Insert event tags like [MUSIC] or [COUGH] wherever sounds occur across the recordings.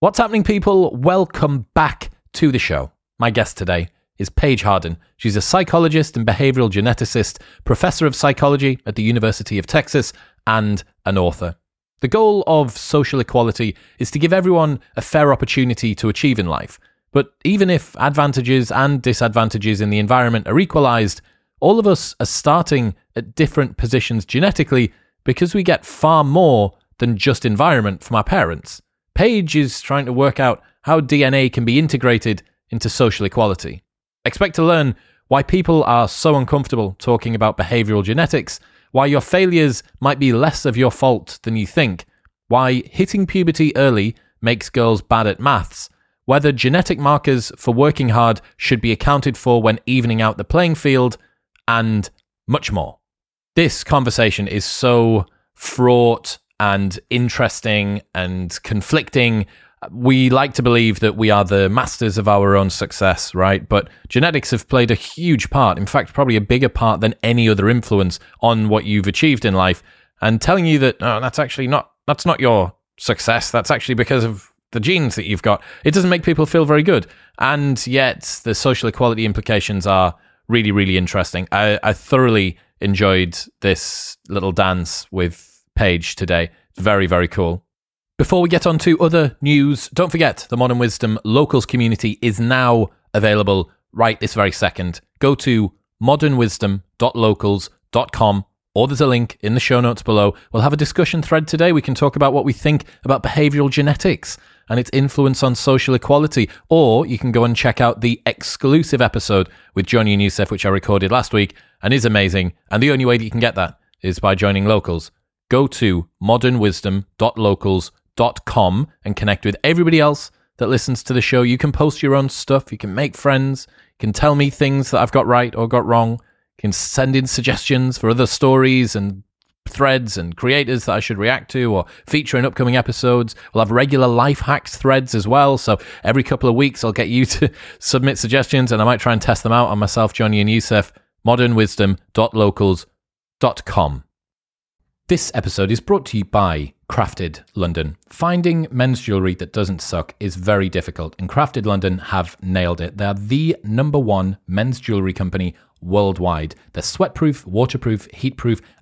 What's happening, people? Welcome back to the show. My guest today is Paige Harden. She's a psychologist and behavioral geneticist, professor of psychology at the University of Texas, and an author. The goal of social equality is to give everyone a fair opportunity to achieve in life. But even if advantages and disadvantages in the environment are equalized, all of us are starting at different positions genetically because we get far more than just environment from our parents. Paige is trying to work out how DNA can be integrated into social equality. Expect to learn why people are so uncomfortable talking about behavioral genetics, why your failures might be less of your fault than you think, why hitting puberty early makes girls bad at maths, whether genetic markers for working hard should be accounted for when evening out the playing field, and much more. This conversation is so fraught and interesting and conflicting. We like to believe that we are the masters of our own success, right? But genetics have played a huge part, in fact, probably a bigger part than any other influence on what you've achieved in life. And telling you that oh, that's actually not that's not your success. That's actually because of the genes that you've got. It doesn't make people feel very good. And yet, the social equality implications are really, really interesting. I, I thoroughly enjoyed this little dance with Paige today. Very, very cool. Before we get on to other news, don't forget the Modern Wisdom Locals community is now available right this very second. Go to modernwisdom.locals.com or there's a link in the show notes below. We'll have a discussion thread today. We can talk about what we think about behavioral genetics and its influence on social equality. Or you can go and check out the exclusive episode with Johnny and Youssef, which I recorded last week and is amazing. And the only way that you can get that is by joining Locals. Go to modernwisdom.locals.com and connect with everybody else that listens to the show. You can post your own stuff, you can make friends, you can tell me things that I've got right or got wrong, you can send in suggestions for other stories and threads and creators that I should react to or feature in upcoming episodes. We'll have regular life hacks threads as well. So every couple of weeks, I'll get you to [LAUGHS] submit suggestions and I might try and test them out on myself, Johnny and Youssef. Modernwisdom.locals.com. This episode is brought to you by Crafted London. Finding men's jewelry that doesn't suck is very difficult, and Crafted London have nailed it. They're the number one men's jewelry company worldwide. They're sweatproof, waterproof, heatproof,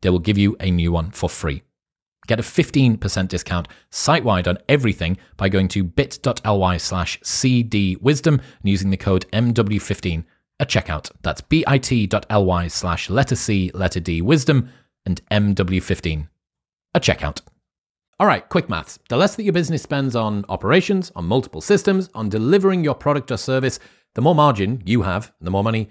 they will give you a new one for free. Get a 15% discount site wide on everything by going to bit.ly slash cdwisdom and using the code MW15 at checkout. That's bit.ly slash letter C, letter D, wisdom, and MW15 at checkout. All right, quick maths. The less that your business spends on operations, on multiple systems, on delivering your product or service, the more margin you have, the more money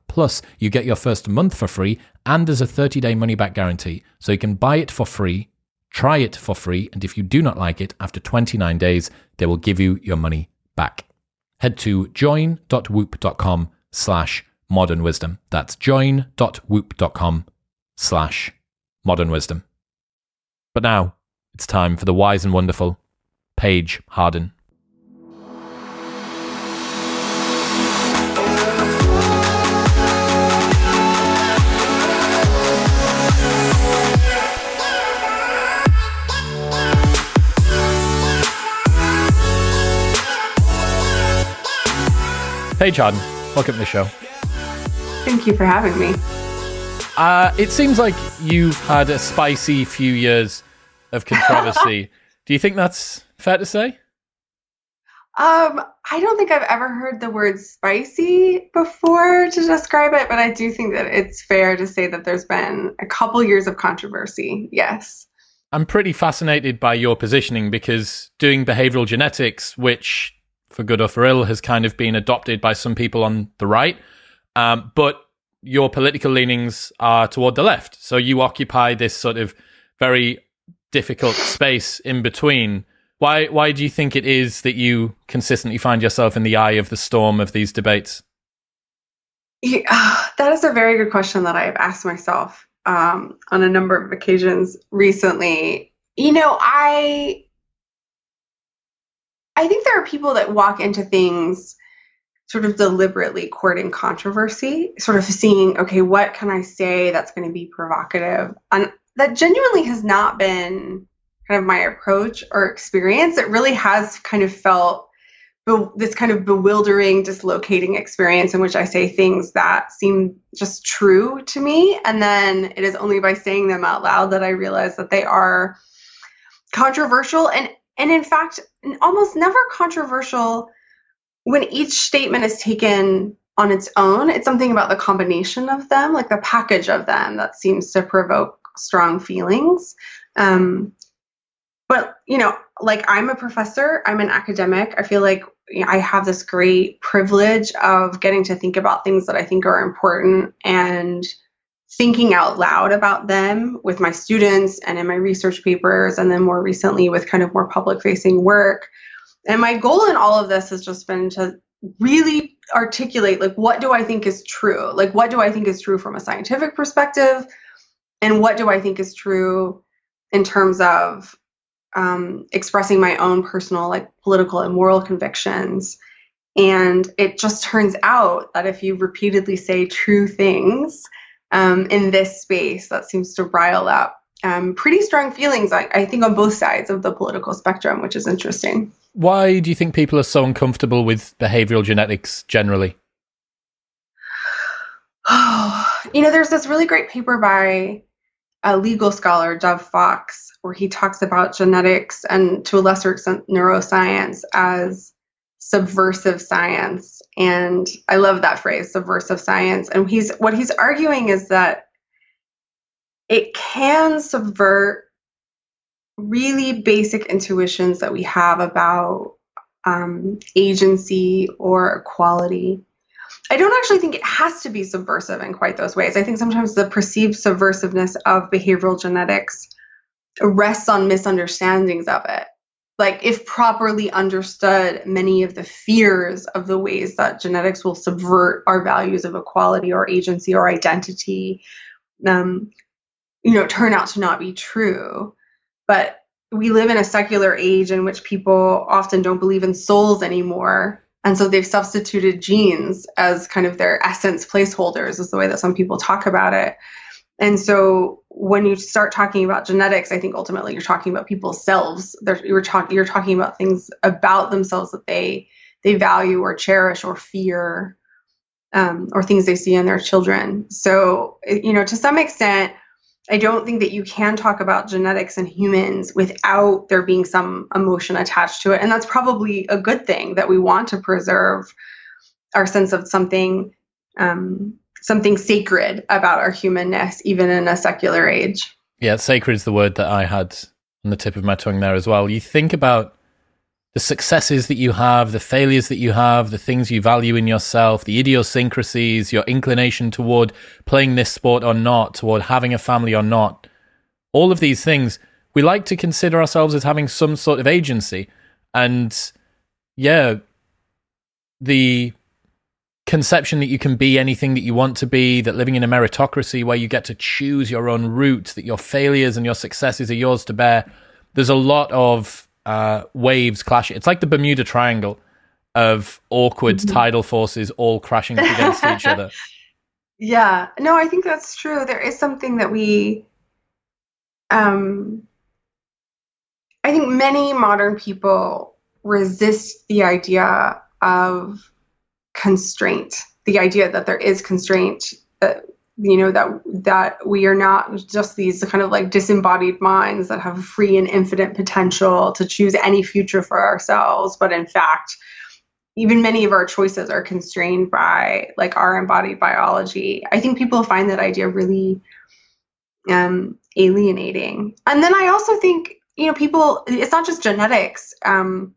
Plus, you get your first month for free, and there's a 30 day money back guarantee. So you can buy it for free, try it for free, and if you do not like it, after 29 days, they will give you your money back. Head to join.whoop.com slash modern wisdom. That's join.whoop.com slash modern wisdom. But now, it's time for the wise and wonderful Paige Harden. Paige Harden, welcome to the show. Thank you for having me. Uh, it seems like you've had a spicy few years of controversy. [LAUGHS] Do you think that's fair to say? Um, I don't think I've ever heard the word spicy before to describe it, but I do think that it's fair to say that there's been a couple years of controversy. Yes. I'm pretty fascinated by your positioning because doing behavioral genetics, which for good or for ill, has kind of been adopted by some people on the right. Um, but your political leanings are toward the left. So you occupy this sort of very difficult space in between. Why, why do you think it is that you consistently find yourself in the eye of the storm of these debates? Yeah, [SIGHS] that is a very good question that I've asked myself um, on a number of occasions recently. You know, I I think there are people that walk into things sort of deliberately courting controversy, sort of seeing, okay, what can I say that's going to be provocative? And that genuinely has not been kind of my approach or experience. It really has kind of felt be- this kind of bewildering, dislocating experience in which I say things that seem just true to me. And then it is only by saying them out loud that I realize that they are controversial and and in fact, almost never controversial when each statement is taken on its own. It's something about the combination of them, like the package of them, that seems to provoke strong feelings. Um, but you know, like I'm a professor, I'm an academic. I feel like you know, I have this great privilege of getting to think about things that I think are important and thinking out loud about them with my students and in my research papers, and then more recently with kind of more public facing work. And my goal in all of this has just been to really articulate like what do I think is true? Like what do I think is true from a scientific perspective? And what do I think is true in terms of um, expressing my own personal like political and moral convictions? And it just turns out that if you repeatedly say true things, um, in this space that seems to rile up um, pretty strong feelings, I, I think, on both sides of the political spectrum, which is interesting. Why do you think people are so uncomfortable with behavioral genetics generally? Oh, [SIGHS] you know, there's this really great paper by a legal scholar, Dov Fox, where he talks about genetics and to a lesser extent neuroscience as subversive science. And i love that phrase subversive science. And he's what he's arguing is that it can subvert really basic intuitions that we have about um, agency or equality. I don't actually think it has to be subversive in quite those ways. I think sometimes the perceived subversiveness of behavioral genetics rests on misunderstandings of it like if properly understood many of the fears of the ways that genetics will subvert our values of equality or agency or identity um, you know turn out to not be true. But we live in a secular age in which people often don't believe in souls anymore. And so they've substituted genes as kind of their essence placeholders is the way that some people talk about it and so when you start talking about genetics, I think ultimately you're talking about people's selves. You're talking you're talking about things about themselves that they they value or cherish or fear. um, or things they see in their children. So, you know, to some extent, I don't think that you can talk about genetics in humans without there being some emotion attached to it. And that's probably a good thing that we want to preserve our sense of something um, something sacred about our humanness, even in a secular age. Yeah, sacred is the word that I had on the tip of my tongue there as well. You think about the successes that you have, the failures that you have, the things you value in yourself, the idiosyncrasies, your inclination toward playing this sport or not, toward having a family or not. All of these things, we like to consider ourselves as having some sort of agency. And yeah, the conception that you can be anything that you want to be, that living in a meritocracy where you get to choose your own route, that your failures and your successes are yours to bear. There's a lot of uh, waves clashing. It's like the Bermuda Triangle of awkward mm-hmm. tidal forces all crashing up against each other. [LAUGHS] Yeah, no, I think that's true. There is something that we, um, I think many modern people resist the idea of constraint the idea that there is constraint that you know that that we are not just these kind of like disembodied minds that have free and infinite potential to choose any future for ourselves but in fact even many of our choices are constrained by like our embodied biology. I think people find that idea really um alienating. And then i also think you know people it's not just genetics um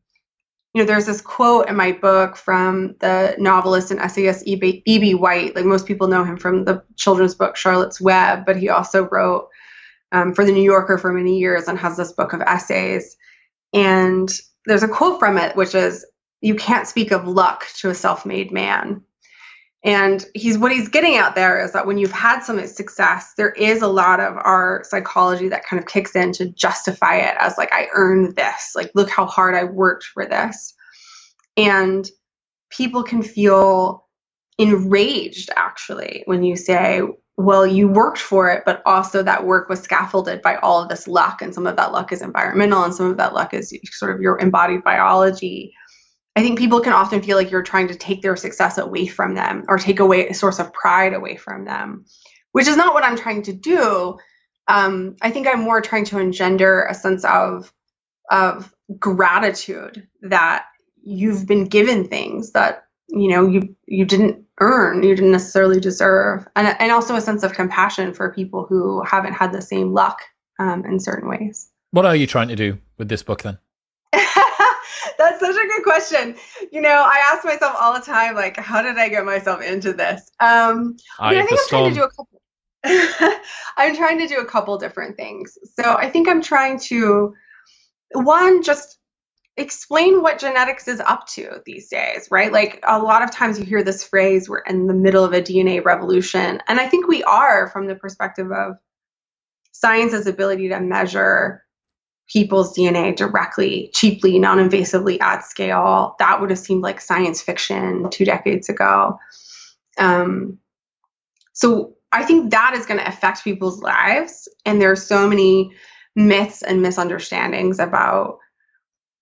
you know, there's this quote in my book from the novelist and essayist E.B. White. Like most people know him from the children's book Charlotte's Web, but he also wrote um, for the New Yorker for many years and has this book of essays. And there's a quote from it, which is, "You can't speak of luck to a self-made man." And he's what he's getting out there is that when you've had some success, there is a lot of our psychology that kind of kicks in to justify it as like, I earned this. Like, look how hard I worked for this. And people can feel enraged actually when you say, well, you worked for it, but also that work was scaffolded by all of this luck. And some of that luck is environmental, and some of that luck is sort of your embodied biology I think people can often feel like you're trying to take their success away from them or take away a source of pride away from them, which is not what I'm trying to do. Um, I think I'm more trying to engender a sense of of gratitude that you've been given things that you know you you didn't earn, you didn't necessarily deserve, and and also a sense of compassion for people who haven't had the same luck um, in certain ways. What are you trying to do with this book then? [LAUGHS] [LAUGHS] That's such a good question. You know, I ask myself all the time, like, how did I get myself into this? Um, I, mean, I think I'm trying to do a couple. [LAUGHS] I'm trying to do a couple different things. So I think I'm trying to, one, just explain what genetics is up to these days, right? Like a lot of times you hear this phrase, we're in the middle of a DNA revolution. And I think we are from the perspective of science's ability to measure people's DNA directly, cheaply, non invasively at scale. That would have seemed like science fiction two decades ago. Um, so I think that is going to affect people's lives. And there's so many myths and misunderstandings about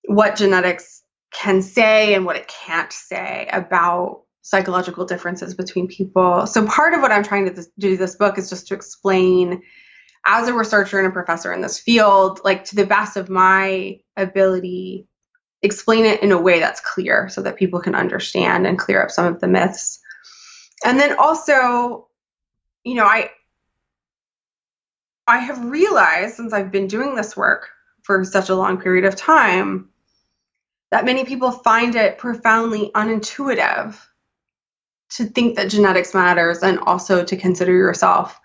what genetics can say and what it can't say about psychological differences between people. So part of what I'm trying to do this book is just to explain as a researcher and a professor in this field, like to the best of my ability, explain it in a way that's clear so that people can understand and clear up some of the myths. And then also, you know, I I have realized since I've been doing this work for such a long period of time that many people find it profoundly unintuitive to think that genetics matters and also to consider yourself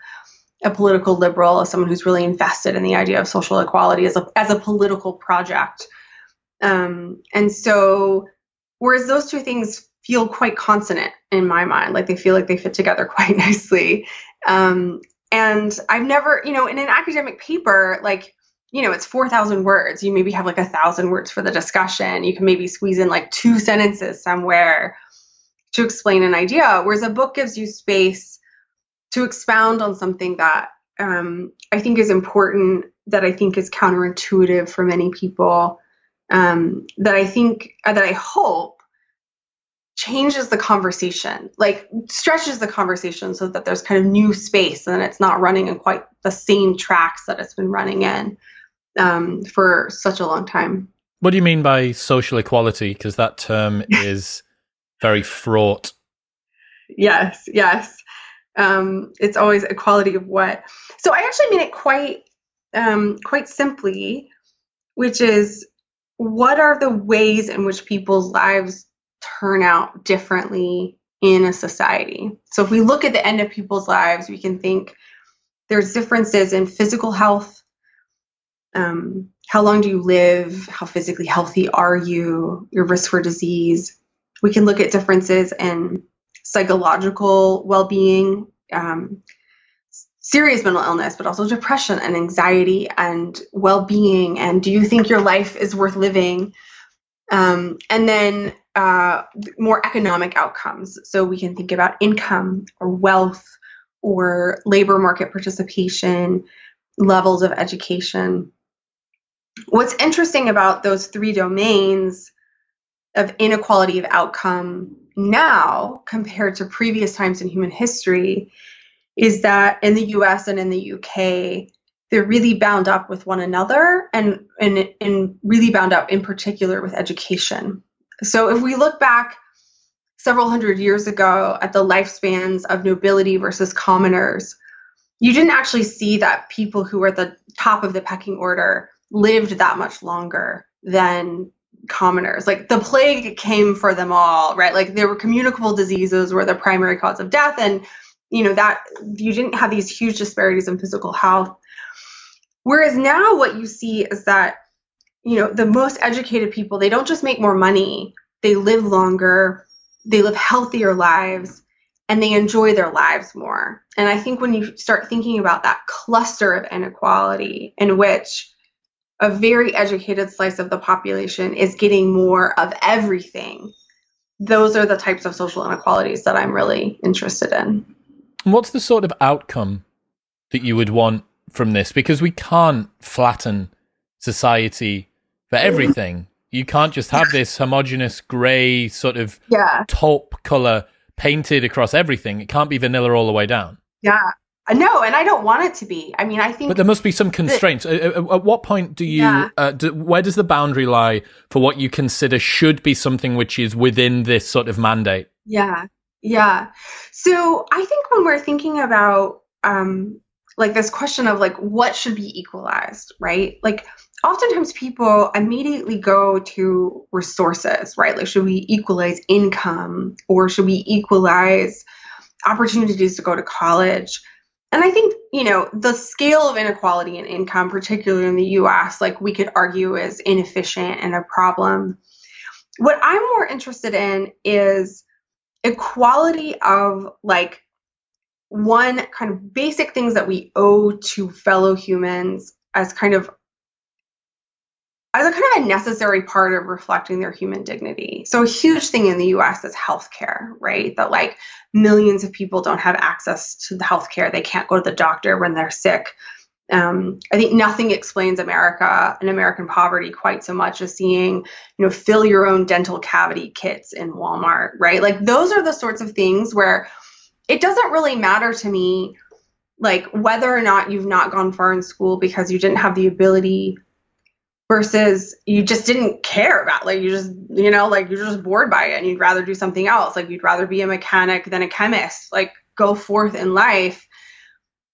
a political liberal, as someone who's really invested in the idea of social equality as a as a political project. Um, and so, whereas those two things feel quite consonant in my mind, like they feel like they fit together [LAUGHS] quite nicely. Um, and I've never, you know, in an academic paper, like you know, it's 4,000 words. You maybe have like a thousand words for the discussion. You can maybe squeeze in like two sentences somewhere to explain an idea. Whereas a book gives you space to expound on something that um, I think is important, that I think is counterintuitive for many people, um, that I think, uh, that I hope changes the conversation, like stretches the conversation so that there's kind of new space and it's not running in quite the same tracks that it's been running in um, for such a long time. What do you mean by social equality? Because that term [LAUGHS] is very fraught. Yes, yes. Um, it's always equality of what. So I actually mean it quite, um, quite simply, which is what are the ways in which people's lives turn out differently in a society. So if we look at the end of people's lives, we can think there's differences in physical health. Um, how long do you live? How physically healthy are you? Your risk for disease. We can look at differences in psychological well being, um, serious mental illness, but also depression and anxiety and well being. And do you think your life is worth living? Um, and then uh, more economic outcomes. So we can think about income or wealth or labor market participation, levels of education. What's interesting about those three domains of inequality of outcome now compared to previous times in human history is that in the US and in the UK, they're really bound up with one another and, and, and really bound up in particular with education. So if we look back several hundred years ago at the lifespans of nobility versus commoners, you didn't actually see that people who were at the top of the pecking order lived that much longer than commoners. Like the plague came for them all, right? Like there were communicable diseases were the primary cause of death and you know that you didn't have these huge disparities in physical health. Whereas now what you see is that you know, the most educated people, they don't just make more money, they live longer, they live healthier lives, and they enjoy their lives more. And I think when you start thinking about that cluster of inequality in which a very educated slice of the population is getting more of everything, those are the types of social inequalities that I'm really interested in. What's the sort of outcome that you would want from this? Because we can't flatten society for everything. You can't just have this homogenous grey sort of yeah. taupe color painted across everything. It can't be vanilla all the way down. Yeah. Uh, no, and I don't want it to be. I mean, I think. But there must be some constraints. The, at, at, what point do you? Yeah. Uh, do, where does the boundary lie for what you consider should be something which is within this sort of mandate? Yeah, yeah. So I think when we're thinking about um, like this question of like what should be equalized, right? Like oftentimes people immediately go to resources, right? Like, should we equalize income or should we equalize opportunities to go to college? And I think, you know, the scale of inequality in income, particularly in the US, like we could argue is inefficient and a problem. What I'm more interested in is equality of like one kind of basic things that we owe to fellow humans as kind of as a kind of a necessary part of reflecting their human dignity. So a huge thing in the US is healthcare, right? That like millions of people don't have access to the healthcare. They can't go to the doctor when they're sick. Um, I think nothing explains America and American poverty quite so much as seeing, you know, fill your own dental cavity kits in Walmart, right? Like those are the sorts of things where it doesn't really matter to me, like whether or not you've not gone far in school because you didn't have the ability versus you just didn't care about like you just you know like you're just bored by it and you'd rather do something else. Like you'd rather be a mechanic than a chemist. Like go forth in life.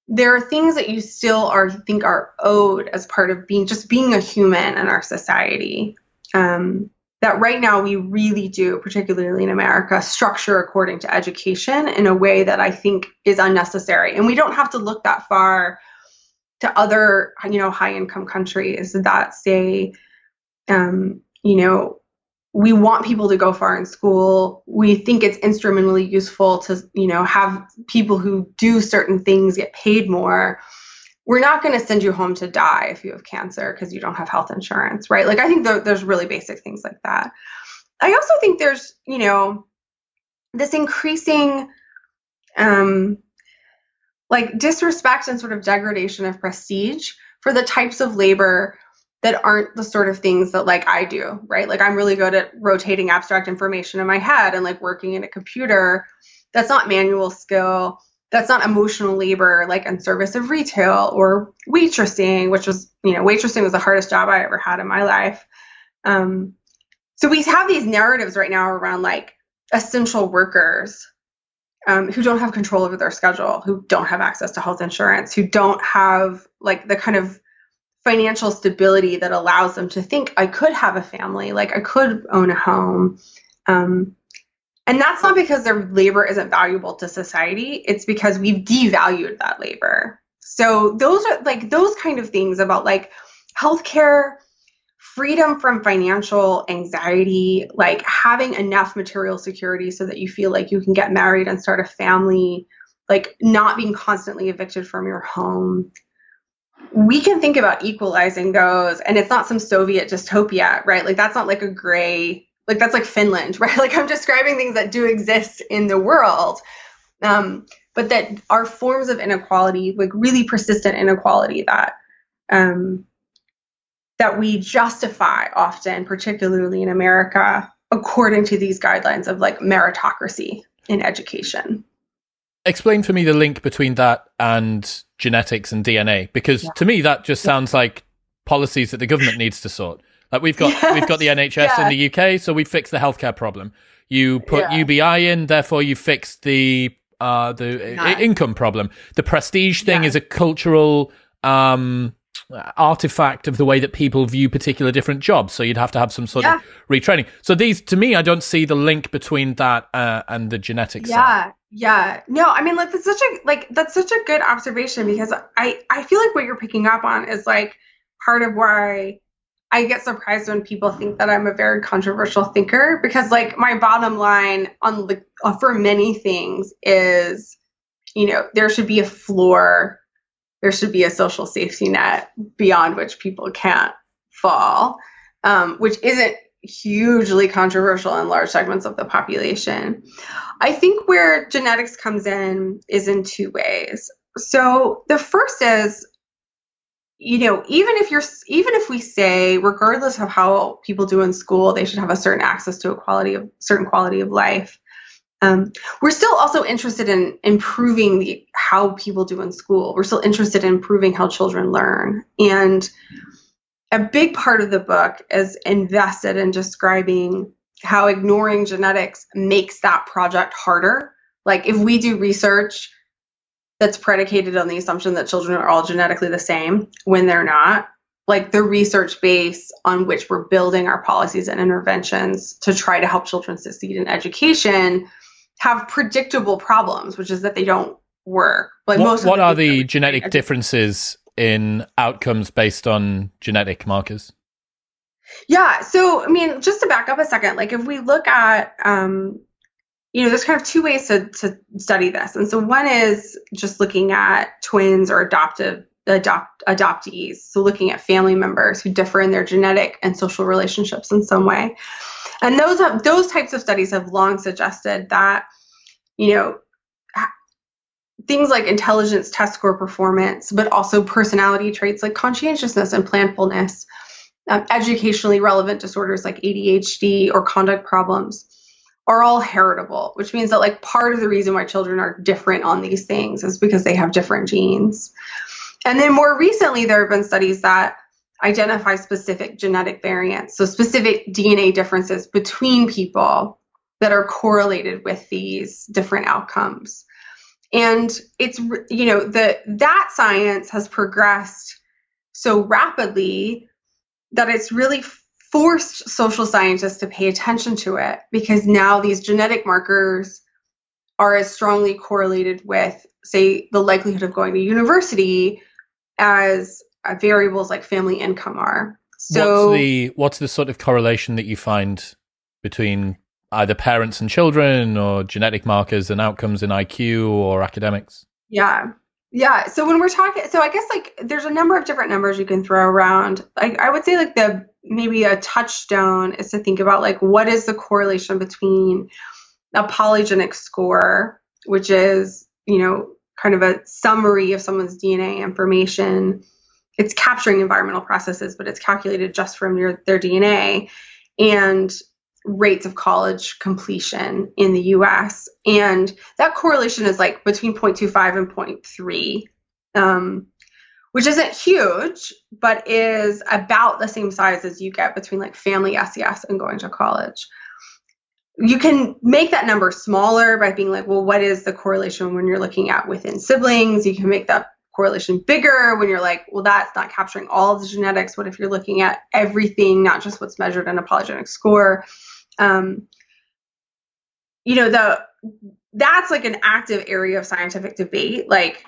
There are things that you still are think are owed as part of being just being a human in our society. Um, that right now we really do particularly in america structure according to education in a way that i think is unnecessary. And we don't have to look that far to other you know high income countries that say um, you know we want people to go far in school. We think it's instrumentally useful to you know have people who do certain things get paid more. We're not going to send you home to die if you have cancer because you don't have health insurance right? Like i think th- there's really basic things like that. I also think there's you know this increasing um, like disrespect and sort of degradation of prestige for the types of labor that aren't the sort of things that like I do, right? Like I'm really good at rotating abstract information in my head and like working in a computer. That's not manual skill. That's not emotional labor like in service of retail or waitressing, which was, you know, waitressing was the hardest job I ever had in my life. Um, so we have these narratives right now around like essential workers um, who don't have control over their schedule, who don't have access to health insurance, who don't have like the kind of financial stability that allows them to think I could have a family, like I could own a home. Um, and that's not because their labor isn't valuable to society, it's because we've devalued that labor. So those are like those kind of things about like healthcare, freedom from financial anxiety, like having enough material security so that you feel like you can get married and start a family, like not being constantly evicted from your home, we can think about equalizing those and it's not some soviet dystopia right? Like that's not like a gray like that's like finland [LAUGHS] right? Like i'm describing things that do exist in the world um, but that are forms of inequality like really persistent inequality that um, that we justify often particularly in america according to these guidelines of like meritocracy in education explain for me the link between that and genetics and DNA because yeah. to me that just sounds like policies that the government needs to sort. Like we've got yes. [LAUGHS] we've got the NHS yeah. in the UK, so we fixed the healthcare problem. You put yeah. UBI in, therefore you fixed the uh, the income problem. The prestige thing is a cultural um, artifact of the way that people view particular different jobs. So you'd have to have some sort of retraining. So these, to me, I don't see the link between that uh, and the genetics. Yeah. Side. Yeah. No, I mean like that's such a like that's such a good observation because I I feel like what you're picking up on is like part of why I get surprised when people think that I'm a very controversial thinker because like my bottom line on the uh, for many things is you know there should be a floor there should be a social safety net beyond which people can't fall um, which isn't hugely controversial in large segments of the population. I think where genetics comes in is in two ways. So the first is you know, even if you're even if we say regardless of how people do in school, they should have a certain access to a quality of certain quality of life. Um, we're still also interested in improving the, how people do in school. We're still interested in improving how children learn. And a big part of the book is invested in describing how ignoring genetics makes that project harder. Like if we do research that's predicated on the assumption that children are all genetically the same when they're not, like the research base on which we're building our policies and interventions to try to help children succeed in education have predictable problems, which is that they don't work. Like what, most what are the genetic differences in outcomes based on genetic markers? Yeah. So, I mean, just to back up a second, like if we look at, um, you know, there's kind of two ways to, to study this. And so one is just looking at twins or adoptive adopt adoptees. So looking at family members who differ in their genetic and social relationships in some way. And those have, those types of studies have long suggested that, you know, things like intelligence test score performance, but also personality traits like conscientiousness and planfulness, um, educationally relevant disorders like ADHD or conduct problems are all heritable, which means that like part of the reason why children are different on these things is because they have different genes. And then more recently, there have been studies that identify specific genetic variants, so specific DNA differences between people that are correlated with these different outcomes. And it's you know the that science has progressed so rapidly that it's really forced social scientists to pay attention to it because now these genetic markers are as strongly correlated with say the likelihood of going to university as Uh, variables like family income are so what's the what's the sort of correlation that you find between either parents and children or genetic markers and outcomes in IQ or academics? Yeah. Yeah. So when we're talking, so I guess like there's a number of different numbers you can throw around. Like I would say like the maybe a touchstone is to think about like what is the correlation between a polygenic score, which is, you know, kind of a summary of someone's DNA information it's capturing environmental processes, but it's calculated just from your, their DNA and rates of college completion in the US. And that correlation is like between 0.25 and 0.3, um, which isn't huge, but is about the same size as you get between like family SES and going to college. You can make that number smaller by being like, well, what is the correlation when you're looking at within siblings? You can make that correlation bigger when you're like, well, that's not capturing all of the genetics. What if you're looking at everything, not just what's measured in a polygenic score? Um, you know, the that's like an active area of scientific debate. Like,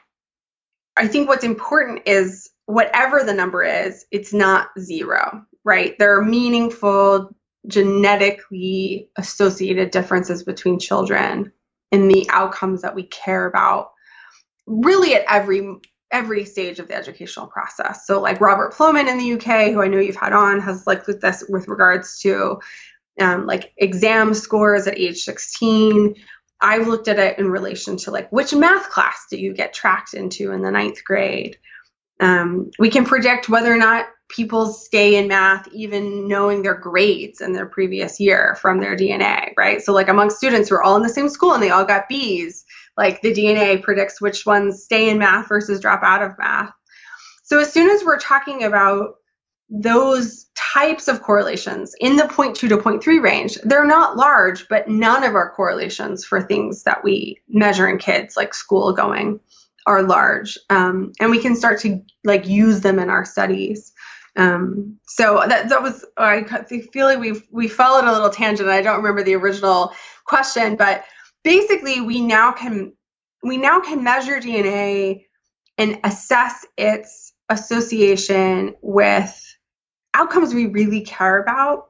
I think what's important is whatever the number is, it's not zero, right? There are meaningful genetically associated differences between children in the outcomes that we care about really at every every stage of the educational process. So like Robert Plomin in the UK, who I know you've had on, has like with this with regards to um, like exam scores at age 16. I've looked at it in relation to like which math class do you get tracked into in the ninth grade. Um, we can predict whether or not people stay in math even knowing their grades in their previous year from their DNA, right? So like among students who are all in the same school and they all got B's, like the DNA predicts which ones stay in math versus drop out of math. So as soon as we're talking about those types of correlations in the 0.2 to 0.3 range, they're not large, but none of our correlations for things that we measure in kids, like school going, are large. Um, and we can start to like use them in our studies. Um, so that that was I feel like we we followed a little tangent. I don't remember the original question, but basically we now can we now can measure DNA and assess its association with outcomes we really care about,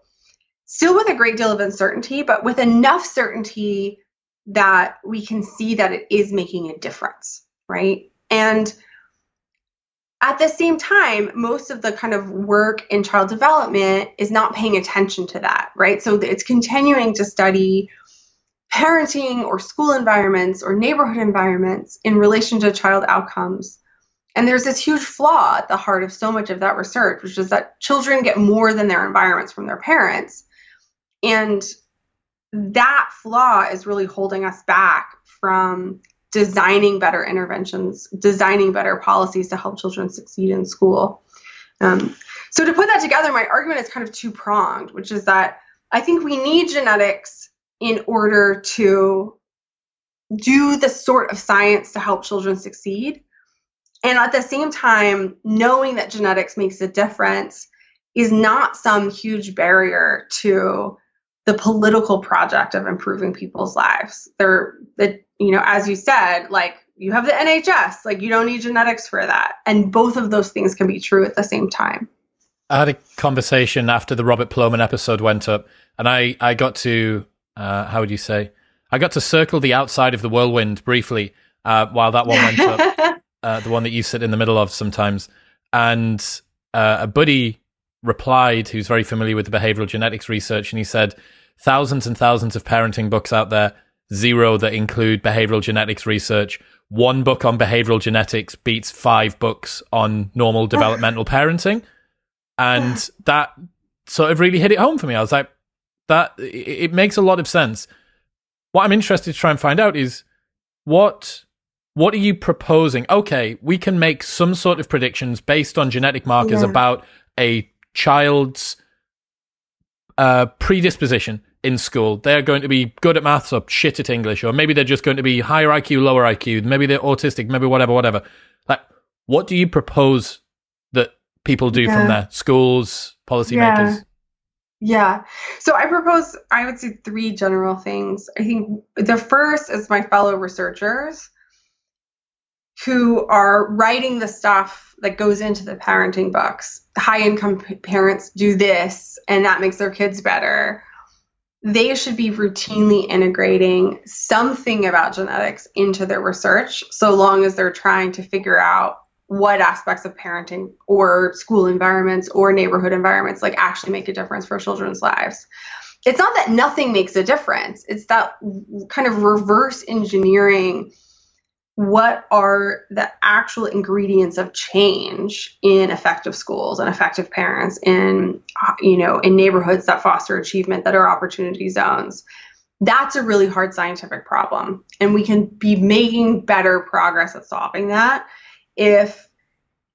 still with a great deal of uncertainty, but with enough certainty that we can see that it is making a difference, right? And at the same time, most of the kind of work in child development is not paying attention to that, right? So it's continuing to study parenting or school environments or neighborhood environments in relation to child outcomes. And there's this huge flaw at the heart of so much of that research, which is that children get more than their environments from their parents. And that flaw is really holding us back from designing better interventions, designing better policies to help children succeed in school. Um, so, to put that together, my argument is kind of two pronged, which is that I think we need genetics in order to do the sort of science to help children succeed. And at the same time, knowing that genetics makes a difference is not some huge barrier to the political project of improving people's lives. There, the, you know, as you said, like you have the NHS, like you don't need genetics for that. And both of those things can be true at the same time. I had a conversation after the Robert Plomin episode went up, and I, I got to uh, how would you say? I got to circle the outside of the whirlwind briefly uh, while that one went up, [LAUGHS] uh, the one that you sit in the middle of sometimes. And uh, a buddy replied, who's very familiar with the behavioral genetics research, and he said, thousands and thousands of parenting books out there, zero that include behavioral genetics research. One book on behavioral genetics beats five books on normal developmental [LAUGHS] parenting. And [SIGHS] that sort of really hit it home for me. I was like, that it makes a lot of sense. What I'm interested to try and find out is what what are you proposing? Okay, we can make some sort of predictions based on genetic markers yeah. about a child's uh, predisposition in school. They're going to be good at maths or shit at English, or maybe they're just going to be higher IQ, lower IQ. Maybe they're autistic, maybe whatever, whatever. Like, what do you propose that people do yeah. from there? Schools, policymakers. Yeah. Yeah. So I propose, I would say three general things. I think the first is my fellow researchers who are writing the stuff that goes into the parenting books. High income parents do this, and that makes their kids better. They should be routinely integrating something about genetics into their research so long as they're trying to figure out what aspects of parenting or school environments or neighborhood environments like actually make a difference for children's lives. It's not that nothing makes a difference. It's that kind of reverse engineering what are the actual ingredients of change in effective schools and effective parents in you know in neighborhoods that foster achievement that are opportunity zones. That's a really hard scientific problem and we can be making better progress at solving that if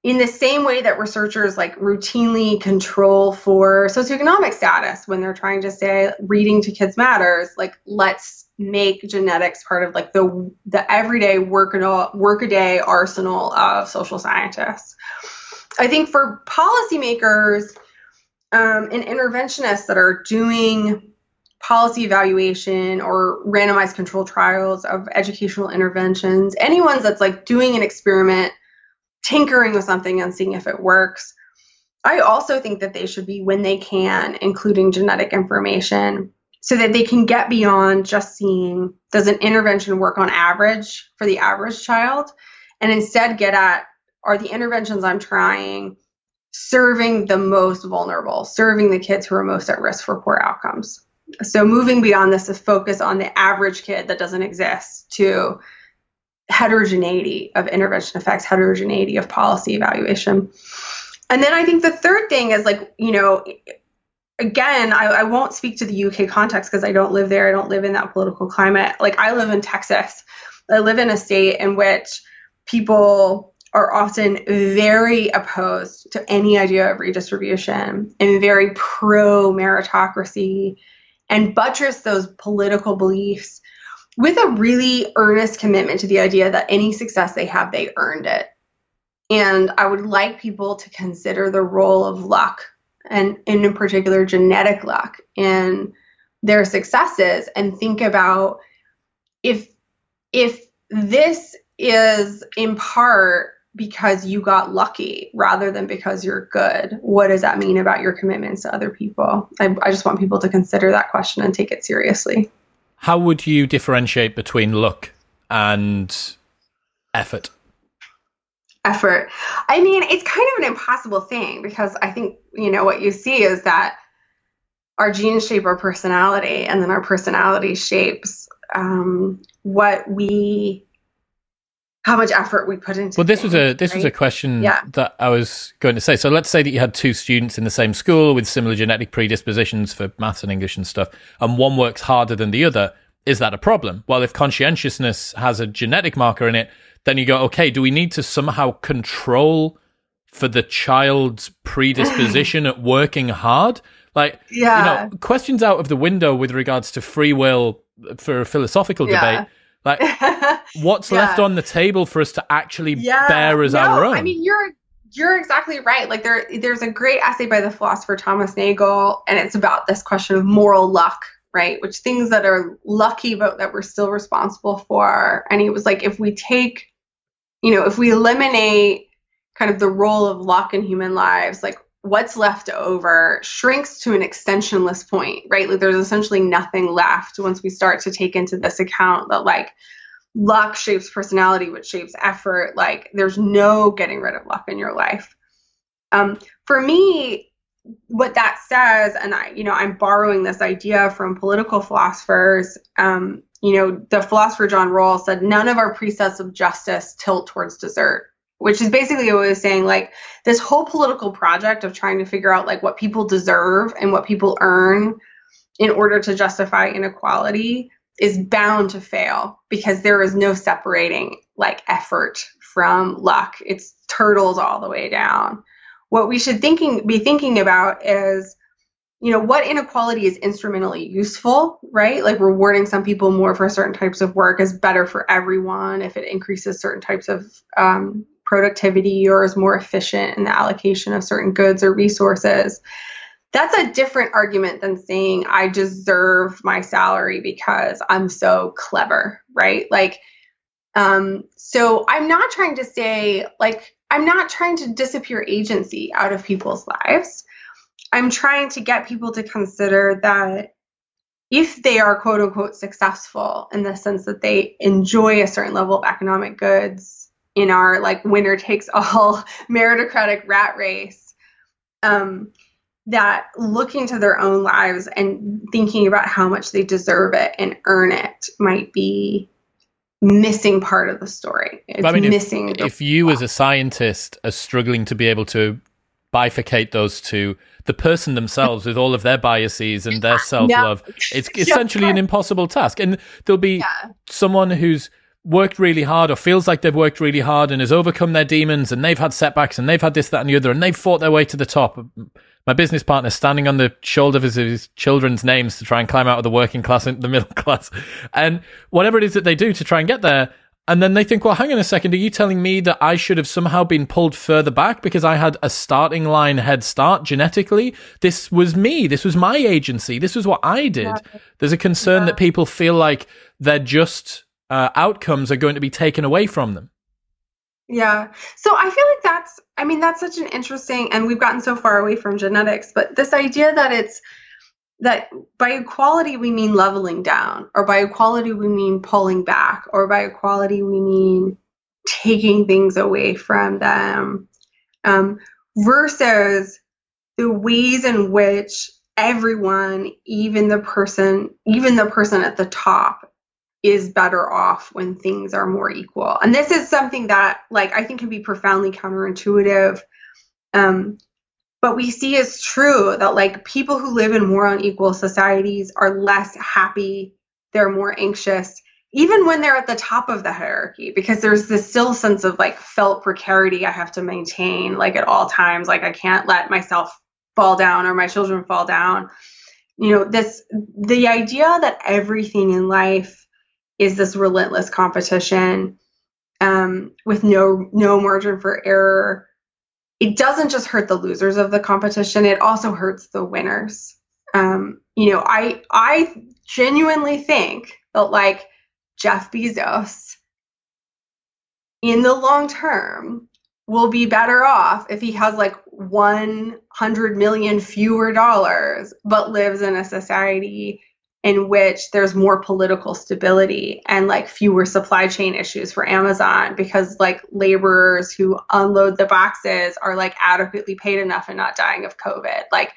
in the same way that researchers like routinely control for socioeconomic status when they're trying to say reading to kids matters like let's make genetics part of like the the everyday work a work a day arsenal of social scientists. I think for policymakers um, and interventionists that are doing policy evaluation or randomized control trials of educational interventions anyone's that's like doing an experiment tinkering with something and seeing if it works. I also think that they should be, when they can, including genetic information so that they can get beyond just seeing does an intervention work on average for the average child and instead get at are the interventions I'm trying serving the most vulnerable, serving the kids who are most at risk for poor outcomes. So moving beyond this to focus on the average kid that doesn't exist to heterogeneity of intervention effects, heterogeneity of policy evaluation. And then I think the third thing is like, you know, again, I, I won't speak to the UK context because I don't live there. I don't live in that political climate. Like, I live in Texas. I live in a state in which people are often very opposed to any idea of redistribution and very pro meritocracy and buttress those political beliefs with a really earnest commitment to the idea that any success they have, they earned it. And I would like people to consider the role of luck and, in particular, genetic luck in their successes and think about if if this is in part because you got lucky rather than because you're good what does that mean about your commitments to other people I, I just want people to consider that question and take it seriously how would you differentiate between luck and effort? Effort. I mean, it's kind of an impossible thing because I think, you know, what you see is that our genes shape our personality, and then our personality shapes um, what we how much effort we put into. Well, this things, was a this right? was a question yeah. that I was going to say. So let's say that you had two students in the same school with similar genetic predispositions for maths and English and stuff, and one works harder than the other. Is that a problem? Well, if conscientiousness has a genetic marker in it, then you go, okay, do we need to somehow control for the child's predisposition at working hard? Like, yeah. you know, questions out of the window with regards to free will for a philosophical yeah. debate like, [LAUGHS] what's yeah. left on the table for us to actually yeah. bear as no, our own? I mean, you're you're exactly right. Like there there's a great essay by the philosopher Thomas Nagel, and it's about this question of moral luck, right? Which things that are lucky but that we're still responsible for. And he was like, if we take, you know, if we eliminate kind of the role of luck in human lives, like what's left over shrinks to an extensionless point, right? Like there's essentially nothing left once we start to take into this account that like luck shapes personality, which shapes effort. Like there's no getting rid of luck in your life. Um, for me, what that says, and I, you know, I'm borrowing this idea from political philosophers. Um, you know, the philosopher John Rawls said, none of our precepts of justice tilt towards desert which is basically what I was saying. Like this whole political project of trying to figure out like what people deserve and what people earn in order to justify inequality is bound to fail because there is no separating like effort from luck. It's turtles all the way down. What we should thinking be thinking about is you know what inequality is instrumentally useful right like rewarding some people more for certain types of work is better for everyone if it increases certain types of um, productivity or is more efficient in the allocation of certain goods or resources. That's a different argument than saying I deserve my salary because I'm so clever, right? Like, um, so I'm not trying to say, like, I'm not trying to disappear agency out of people's lives. I'm trying to get people to consider that if they are quote unquote successful in the sense that they enjoy a certain level of economic goods in our like winner takes all [LAUGHS] meritocratic rat race um, that looking to their own lives and thinking about how much they deserve it and earn it might be missing part of the story. It's I mean, missing. if, if you plot. as a scientist are struggling to be able to bifurcate those two, the person themselves with all of their biases and their [LAUGHS] self-love, it's [LAUGHS] essentially an impossible task. And there'll be Yeah. someone who's worked really hard or feels like they've worked really hard and has overcome their demons and they've had setbacks and they've had this, that, and the other and they've fought their way to the top. My business partner standing on the shoulders of his children's names to try and climb out of the working class into the middle [LAUGHS] class. And whatever it is that they do to try and get there. And then they think, well, hang on a second. Are you telling me that I should have somehow been pulled further back because I had a starting line head start genetically? This was me. This was my agency. This was what I did. There's a concern Yeah. that people feel like they're just uh, outcomes are going to be taken away from them. Yeah. So I feel like that's, I mean, that's such an interesting, and we've gotten so far away from genetics, but this idea that it's, that by equality we mean leveling down, or by equality we mean pulling back, or by equality we mean taking things away from them, um, versus the ways in which everyone, even the person, even the person at the top, is better off when things are more equal. And this is something that like I think can be profoundly counterintuitive. Um, but we see as true that like people who live in more unequal societies are less happy, they're more anxious, even when they're at the top of the hierarchy, because there's this still sense of like felt precarity I have to maintain like at all times. Like I can't let myself fall down or my children fall down. You know, this the idea that everything in life is this relentless competition um, with no no margin for error. It doesn't just hurt the losers of the competition; it also hurts the winners. Um, you know, I I genuinely think that like Jeff Bezos, in the long term, will be better off if he has like 100 million fewer dollars, but lives in a society in which there's more political stability and like fewer supply chain issues for Amazon because like laborers who unload the boxes are like adequately paid enough and not dying of COVID. Like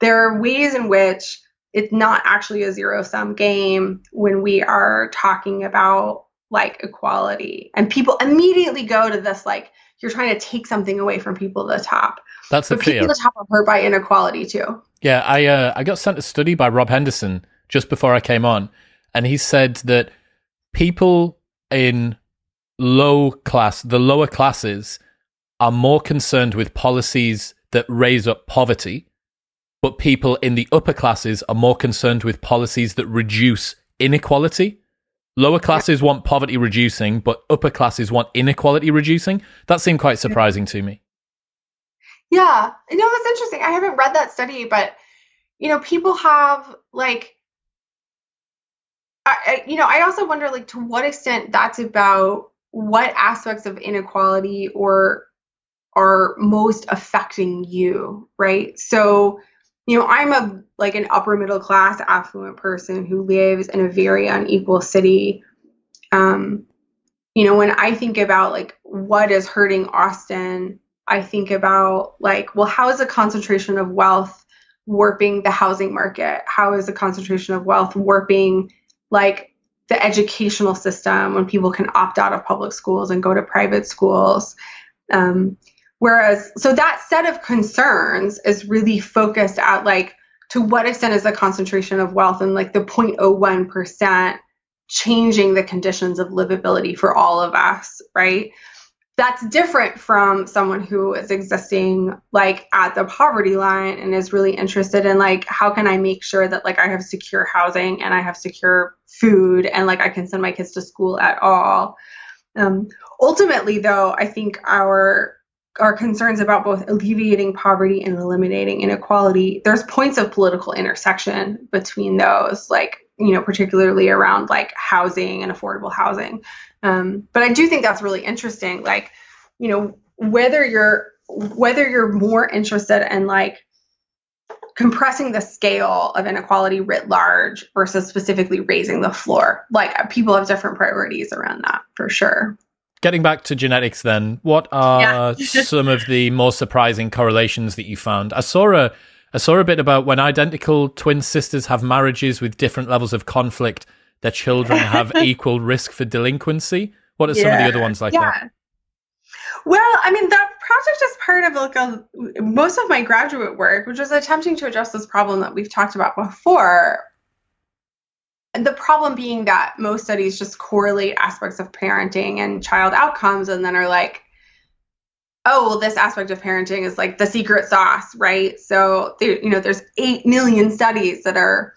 there are ways in which it's not actually a zero sum game when we are talking about like equality and people immediately go to this like you're trying to take something away from people at the top. That's the people fear. at the top are hurt by inequality too. Yeah, I uh, I got sent a study by Rob Henderson just before I came on, and he said that people in low class, the lower classes, are more concerned with policies that raise up poverty, but people in the upper classes are more concerned with policies that reduce inequality. Lower classes want poverty reducing, but upper classes want inequality reducing. That seemed quite surprising to me. Yeah, no, that's interesting. I haven't read that study, but you know, people have like, I, you know, I also wonder like to what extent that's about what aspects of inequality or are most affecting you, right? So, you know, I'm a like an upper middle class affluent person who lives in a very unequal city. Um, you know, when I think about like what is hurting Austin, I think about like, well, how is the concentration of wealth warping the housing market? How is the concentration of wealth warping like the educational system when people can opt out of public schools and go to private schools? Um, whereas, so that set of concerns is really focused at like, to what extent is the concentration of wealth and like the 0.01% changing the conditions of livability for all of us, right? That's different from someone who is existing like at the poverty line and is really interested in like how can I make sure that like I have secure housing and I have secure food and like I can send my kids to school at all. Um, ultimately, though, I think our our concerns about both alleviating poverty and eliminating inequality, there's points of political intersection between those, like, you know, particularly around like housing and affordable housing. Um, but I do think that's really interesting. Like, you know, whether you're whether you're more interested in like compressing the scale of inequality writ large versus specifically raising the floor. Like people have different priorities around that for sure. Getting back to genetics, then, what are [LAUGHS] some of the more surprising correlations that you found? I saw a, I saw a bit about when identical twin sisters have marriages with different levels of conflict. their children [LAUGHS] have equal risk for delinquency? What are some of the other ones like yeah. that? Well, I mean, that project is part of like a, most of my graduate work, which was attempting to address this problem that we've talked about before. And the problem being that most studies just correlate aspects of parenting and child outcomes and then are like, oh, well, this aspect of parenting is like the secret sauce, right? So, there, you know, there's 8 million studies that are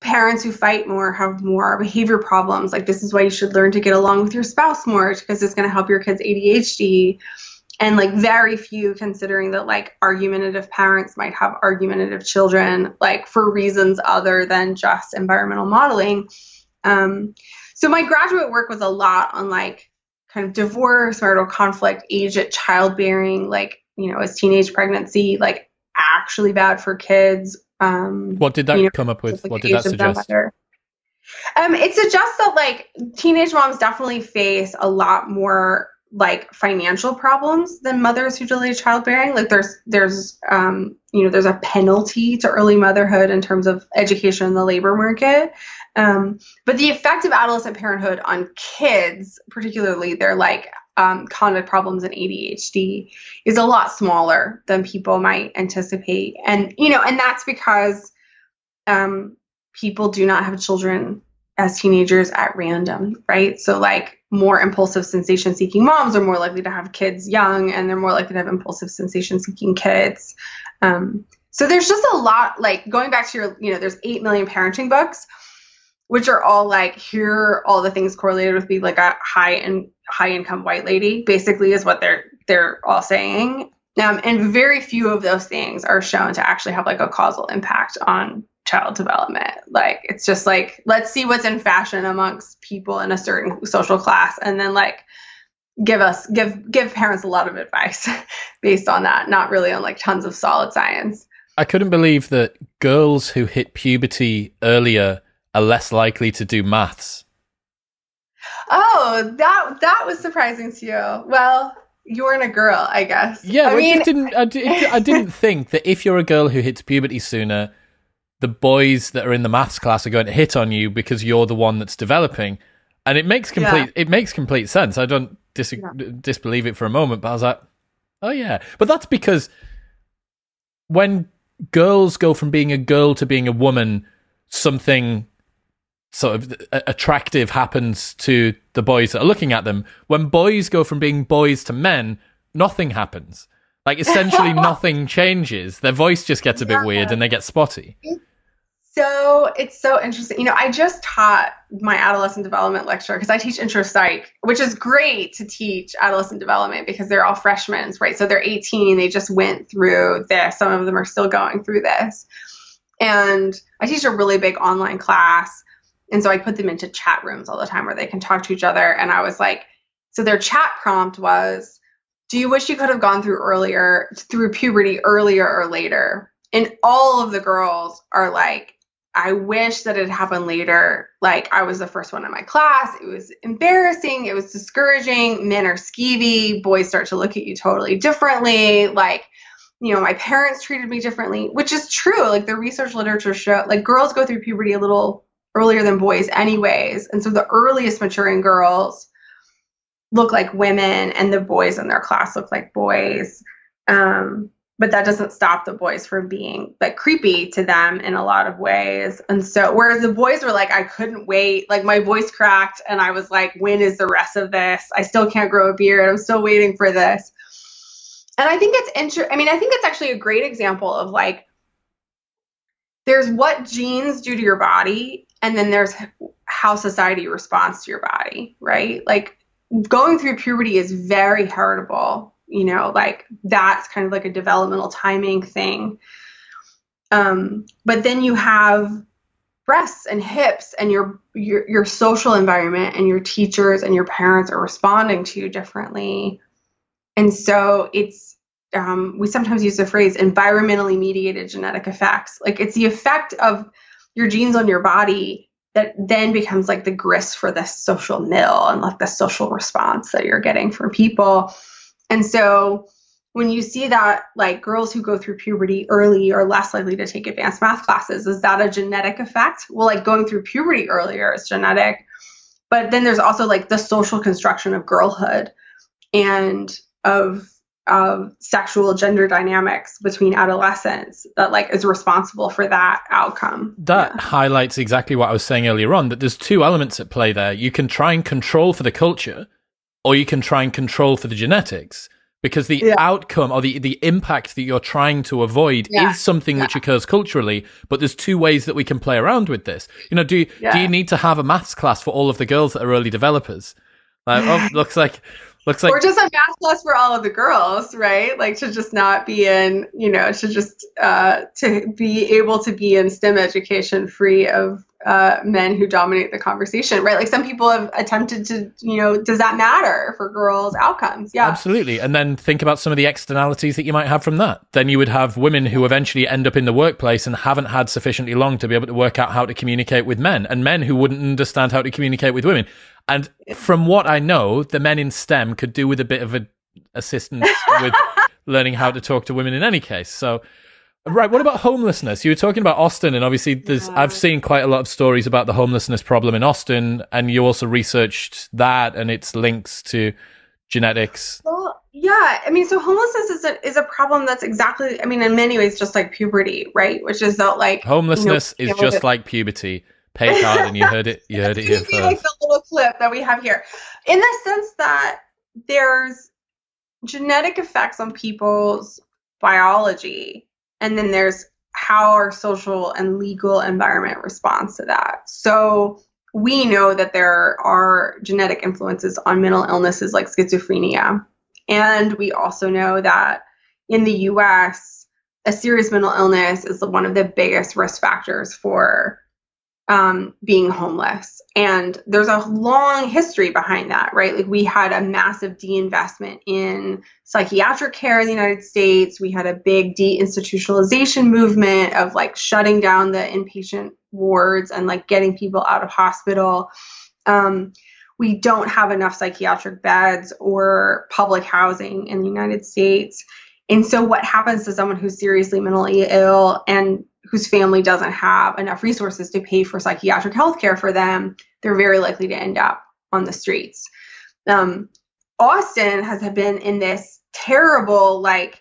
parents who fight more have more behavior problems. Like, this is why you should learn to get along with your spouse more because it's going to help your kids' ADHD. And like, very few considering that like argumentative parents might have argumentative children, like for reasons other than just environmental modeling. Um, so, my graduate work was a lot on like kind of divorce, marital conflict, age at childbearing, like, you know, is teenage pregnancy like actually bad for kids? Um, what did that you know, come up with? Like what did that suggest? Um, it suggests that like teenage moms definitely face a lot more like financial problems than mothers who delay childbearing. Like there's there's um, you know there's a penalty to early motherhood in terms of education in the labor market. Um, but the effect of adolescent parenthood on kids, particularly their like um, conduct problems and ADHD, is a lot smaller than people might anticipate. And you know, and that's because um, people do not have children as teenagers at random, right? So like more impulsive sensation seeking moms are more likely to have kids young and they're more likely to have impulsive sensation seeking kids. Um, so there's just a lot like going back to your, you know, there's 8 million parenting books which are all like here are all the things correlated with being like a high and high income white lady basically is what they're they're all saying. Um, and very few of those things are shown to actually have like a causal impact on child development. Like it's just like let's see what's in fashion amongst people in a certain social class and then like give us give give parents a lot of advice [LAUGHS] based on that not really on like tons of solid science. I couldn't believe that girls who hit puberty earlier are less likely to do maths. Oh, that that was surprising to you. Well, you weren't a girl, I guess. Yeah, I, mean... didn't. I, I didn't [LAUGHS] think that if you're a girl who hits puberty sooner, the boys that are in the maths class are going to hit on you because you're the one that's developing, and it makes complete. Yeah. It makes complete sense. I don't dis- yeah. disbelieve it for a moment, but I was like, oh yeah, but that's because when girls go from being a girl to being a woman, something sort of attractive happens to the boys that are looking at them. When boys go from being boys to men, nothing happens. Like essentially [LAUGHS] nothing changes. Their voice just gets a bit weird and they get spotty. So it's so interesting. You know, I just taught my adolescent development lecture because I teach intro psych, which is great to teach adolescent development because they're all freshmen, right? So they're 18, they just went through this. Some of them are still going through this. And I teach a really big online class and so I put them into chat rooms all the time where they can talk to each other. And I was like, so their chat prompt was, do you wish you could have gone through earlier, through puberty earlier or later? And all of the girls are like, I wish that it happened later. Like I was the first one in my class. It was embarrassing. It was discouraging. Men are skeevy. Boys start to look at you totally differently. Like, you know, my parents treated me differently, which is true. Like the research literature show, like girls go through puberty a little earlier than boys anyways. And so the earliest maturing girls look like women and the boys in their class look like boys. Um, but that doesn't stop the boys from being like creepy to them in a lot of ways. And so whereas the boys were like i couldn't wait. Like my voice cracked and i was like when is the rest of this? I still can't grow a beard. I'm still waiting for this. And i think it's interesting i mean i think it's actually a great example of like there's what genes do to your body and then there's how society responds to your body, right? Like going through puberty is very heritable, you know, like that's kind of like a developmental timing thing. Um, but then you have breasts and hips and your, your your social environment and your teachers and your parents are responding to you differently. And so it's um, we sometimes use the phrase environmentally mediated genetic effects. Like it's the effect of your genes on your body that then becomes like the grist for the social mill and like the social response that you're getting from people. And so when you see that like girls who go through puberty early are less likely to take advanced math classes is that a genetic effect well like going through puberty earlier is genetic but then there's also like the social construction of girlhood and of of sexual gender dynamics between adolescents that like is responsible for that outcome. That yeah. highlights exactly what I was saying earlier on that there's two elements at play there. You can try and control for the culture or you can try and control for the genetics because the yeah. outcome or the, the impact that you're trying to avoid yeah. is something yeah. which occurs culturally but there's two ways that we can play around with this you know do you, do you need to have a maths class for all of the girls that are early developers like oh looks like looks like or just a math plus for all of the girls right? Like to just not be in you know to just uh to be able to be in stem education free of uh, men who dominate the conversation, right? Like some people have attempted to, you know, does that matter for girls' outcomes? Yeah. Absolutely. And then think about some of the externalities that you might have from that. Then you would have women who eventually end up in the workplace and haven't had sufficiently long to be able to work out how to communicate with men, and men who wouldn't understand how to communicate with women. And from what I know, the men in STEM could do with a bit of a assistance with [LAUGHS] learning how to talk to women in any case. So Right. What about homelessness? You were talking about Austin, and obviously, there's yeah. I've seen quite a lot of stories about the homelessness problem in Austin, and you also researched that and its links to genetics. Well, yeah. I mean, so homelessness is a is a problem that's exactly. I mean, in many ways, just like puberty, right? Which is that like homelessness you know, is just like puberty. Pay card, and you heard it. You [LAUGHS] heard it here first. Like the little clip that we have here, in the sense that there's genetic effects on people's biology and then there's how our social and legal environment responds to that. So we know that there are genetic influences on mental illnesses like schizophrenia. And we also know that in the US, a serious mental illness is one of the biggest risk factors for um, being homeless. And there's a long history behind that, right? Like we had a massive deinvestment in psychiatric care in the United States. We had a big deinstitutionalization movement of like shutting down the inpatient wards and like getting people out of hospital. Um, we don't have enough psychiatric beds or public housing in the United States. And so, what happens to someone who's seriously mentally ill and whose family doesn't have enough resources to pay for psychiatric health care for them, they're very likely to end up on the streets. Um, Austin has been in this terrible, like,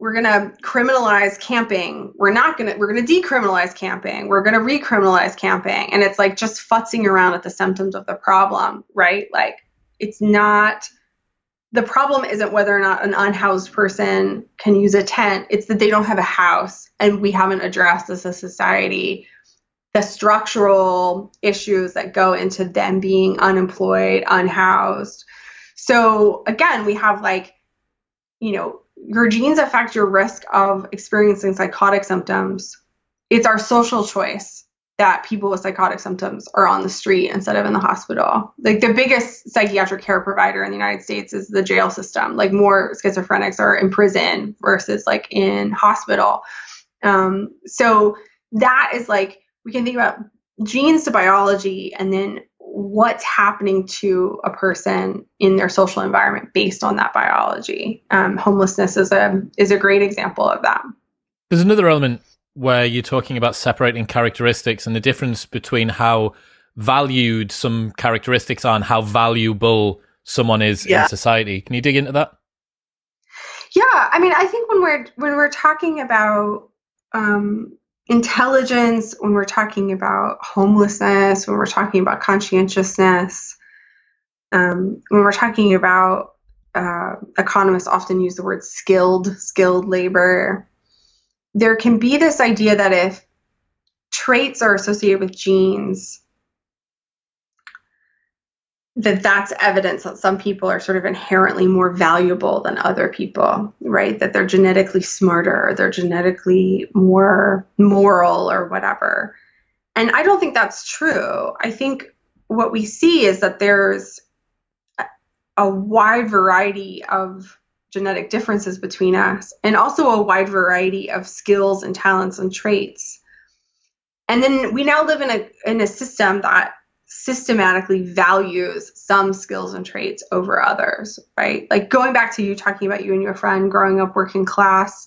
we're going to criminalize camping. We're not going to, we're going to decriminalize camping. We're going to recriminalize camping. And it's like just futzing around at the symptoms of the problem, right? Like, it's not the problem isn't whether or not an unhoused person can use a tent, it's that they don't have a house. And we haven't addressed as a society the structural issues that go into them being unemployed, unhoused. So again, we have like, you know, your genes affect your risk of experiencing psychotic symptoms. It's our social choice that people with psychotic symptoms are on the street instead of in the hospital. Like the biggest psychiatric care provider in the United States is the jail system. Like more schizophrenics are in prison versus like in hospital. Um, so that is like we can think about genes to biology and then what's happening to a person in their social environment based on that biology. Um, homelessness is a is a great example of that. There's another element where you're talking about separating characteristics and the difference between how valued some characteristics are and how valuable someone is yeah. in society. Can you dig into that? Yeah, I mean, I think when we're when we're talking about um, intelligence, when we're talking about homelessness, when we're talking about conscientiousness, um, when we're talking about uh, economists often use the word skilled, skilled labor there can be this idea that if traits are associated with genes, that that's evidence that some people are sort of inherently more valuable than other people, right? That they're genetically smarter, or they're genetically more moral or whatever. And I don't think that's true. I think what we see is that there's a wide variety of genetic differences between us, and also a wide variety of skills and talents and traits. And then we now live in a in a system that systematically values some skills and traits over others, right? Like going back to you talking about you and your friend growing up working class,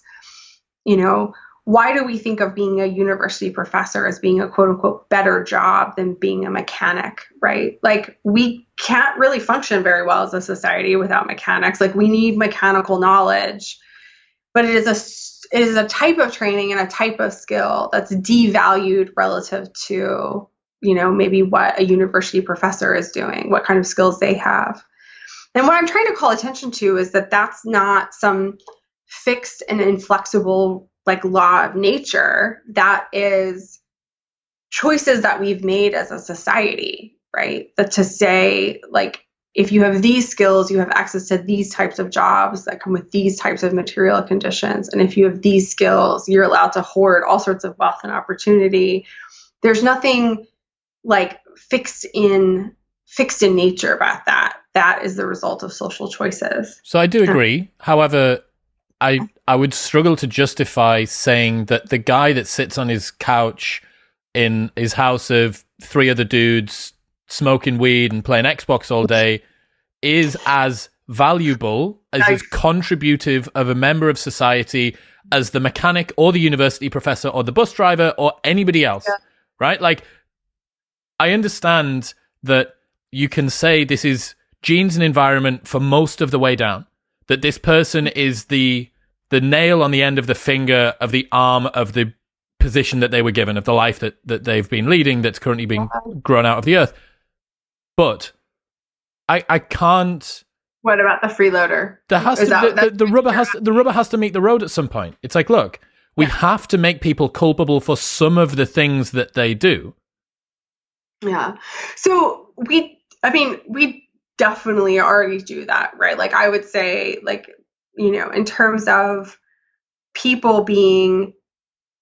you know, why do we think of being a university professor as being a quote unquote better job than being a mechanic, right? Like we can't really function very well as a society without mechanics. Like we need mechanical knowledge, but it is a it is a type of training and a type of skill that's devalued relative to you know maybe what a university professor is doing, what kind of skills they have. And what I'm trying to call attention to is that that's not some fixed and inflexible like law of nature that is choices that we've made as a society right? That to say like if you have these skills you have access to these types of jobs that come with these types of material conditions. And if you have these skills you're allowed to hoard all sorts of wealth and opportunity. There's nothing like fixed in fixed in nature about that. That is the result of social choices. So i do agree. However I I would struggle to justify saying that the guy that sits on his couch in his house of three other dudes smoking weed and playing Xbox all day is as valuable as as contributive of a member of society as the mechanic or the university professor or the bus driver or anybody else. Yeah. Right? Like I understand that you can say this is genes and environment for most of the way down that this person is the the nail on the end of the finger of the arm of the position that they were given of the life that, that they've been leading that's currently being grown out of the earth. But i i can't what about the freeloader? There has is to that, the, the, the rubber has the rubber has to meet the road at some point. It's like look we yeah. have to make people culpable for some of the things that they do. Yeah. So we i mean we definitely already do that, right? Like I would say, like, you know, in terms of people being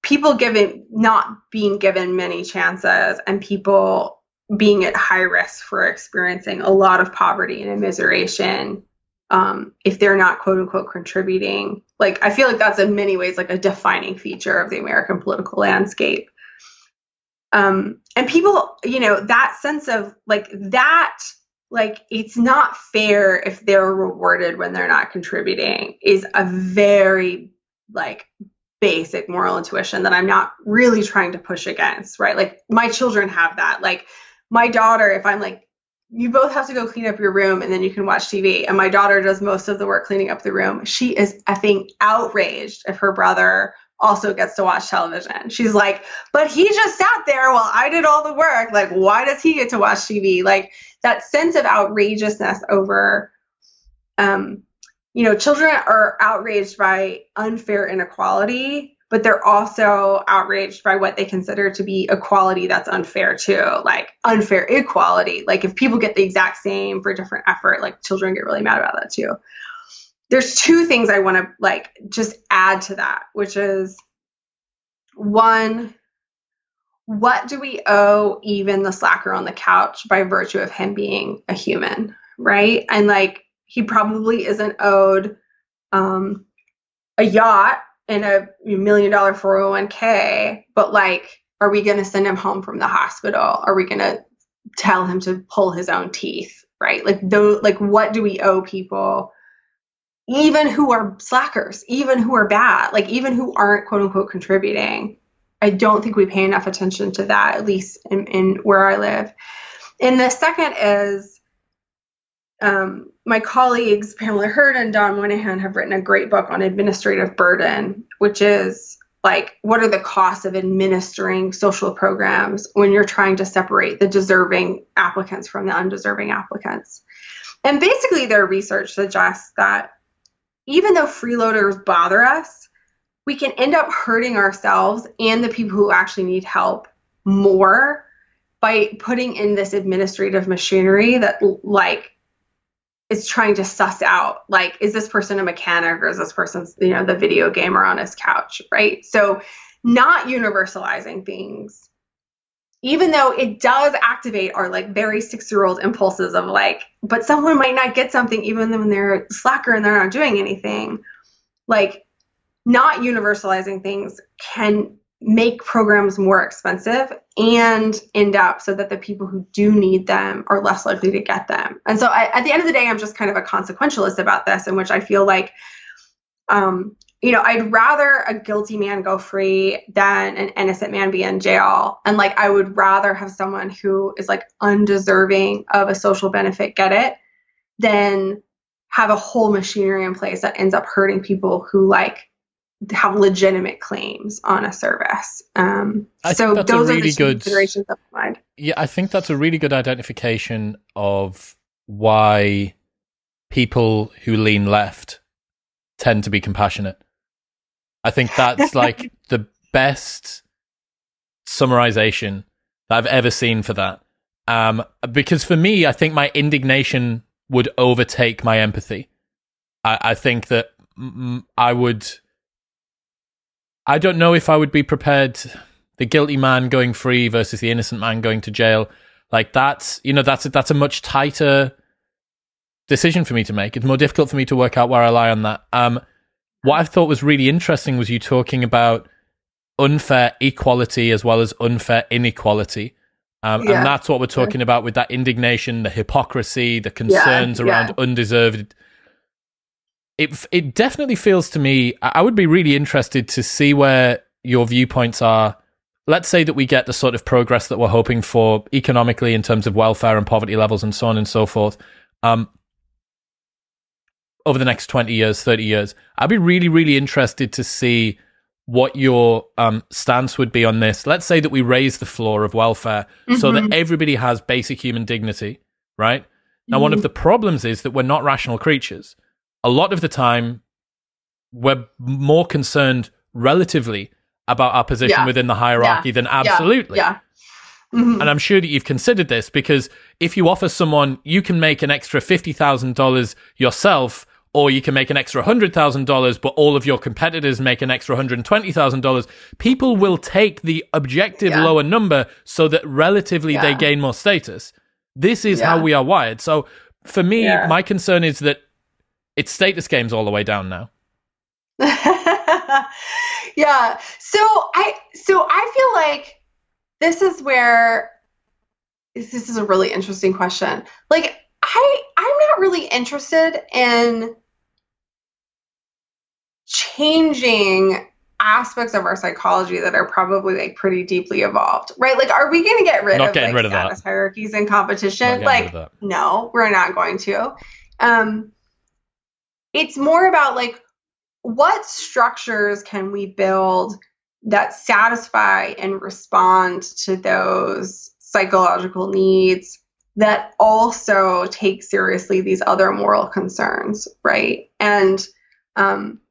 people given not being given many chances and people being at high risk for experiencing a lot of poverty and immiseration um, if they're not quote unquote contributing. Like I feel like that's in many ways like a defining feature of the American political landscape. Um, and people, you know, that sense of like that like it's not fair if they're rewarded when they're not contributing is a very like basic moral intuition that I'm not really trying to push against, right? Like my children have that. Like my daughter, if I'm like, you both have to go clean up your room and then you can watch TV, and my daughter does most of the work cleaning up the room, she is effing outraged if her brother also gets to watch television. She's like, but he just sat there while I did all the work. Like, why does he get to watch TV? Like, that sense of outrageousness over, um, you know, children are outraged by unfair inequality, but they're also outraged by what they consider to be equality that's unfair too, like unfair equality. Like, if people get the exact same for different effort, like children get really mad about that too there's two things I want to like just add to that, which is one, what do we owe even the slacker on the couch by virtue of him being a human, right? And like he probably isn't owed um, a yacht and a million dollar 401k, but like, are we going to send him home from the hospital? Are we going to tell him to pull his own teeth, right? Like, though, like, what do we owe people? Even who are slackers, even who are bad, like even who aren't quote unquote contributing. I don't think we pay enough attention to that, at least in, in where I live. And the second is um, my colleagues, Pamela Herd and Don Moynihan, have written a great book on administrative burden, which is like what are the costs of administering social programs when you're trying to separate the deserving applicants from the undeserving applicants. And basically, their research suggests that even though freeloaders bother us, we can end up hurting ourselves and the people who actually need help more by putting in this administrative machinery that like is trying to suss out like is this person a mechanic or is this person you know the video gamer on his couch right? So not universalizing things even though it does activate our like very six year old impulses of like, but someone might not get something even when they're slacker and they're not doing anything. Like, not universalizing things can make programs more expensive and end up so that the people who do need them are less likely to get them. And so I, at the end of the day, I'm just kind of a consequentialist about this, in which I feel like, um, you know, I'd rather a guilty man go free than an innocent man be in jail. And like, I would rather have someone who is like undeserving of a social benefit get it than have a whole machinery in place that ends up hurting people who like have legitimate claims on a service. Um, so those really are the good considerations of mind. Yeah, I think that's a really good identification of why people who lean left tend to be compassionate. I think that's like [LAUGHS] the best summarization that I've ever seen for that. Um, because for me, I think my indignation would overtake my empathy. I, I think that m- I would I don't know if I would be prepared the guilty man going free versus the innocent man going to jail. Like that's you know that's a, that's a much tighter decision for me to make. It's more difficult for me to work out where I lie on that. Um, what I thought was really interesting was you talking about unfair equality as well as unfair inequality. Um, yeah. And that's what we're talking about with that indignation, the hypocrisy, the concerns yeah, around yeah. undeserved it it definitely feels to me. I would be really interested to see where your viewpoints are. Let's say that we get the sort of progress that we're hoping for economically in terms of welfare and poverty levels and so on and so forth. Um, over the next 20 years, 30 years, I'd be really, really interested to see what your um, stance would be on this. Let's say that we raise the floor of welfare mm-hmm. so that mm-hmm. everybody has basic human dignity, right? Now, mm-hmm. one of mm-hmm. the problems is that we're not rational creatures a lot of the time we're more concerned relatively about our position yeah. within the hierarchy yeah. than absolutely. Yeah. yeah. Mm-hmm. And I'm sure that you've considered this because if you offer someone, you can make an extra $50,000 yourself, or you can make an extra $100,000, but all of your competitors make an extra $120,000, people will take the objective lower number so that relatively they gain more status. This is how we are wired. So for me, my concern is that it's status games all the way down now. [LAUGHS] yeah. So I so I feel like this is where this is a really interesting question. Like I I'm not really interested in changing aspects of our psychology that are probably like pretty deeply evolved, right? Like, are we going to get rid not of like rid of status that. hierarchies and competition? Like, no, we're not going to. Um, it's more about like what structures can we build that satisfy and respond to those psychological needs that also take seriously these other moral concerns, right? And um,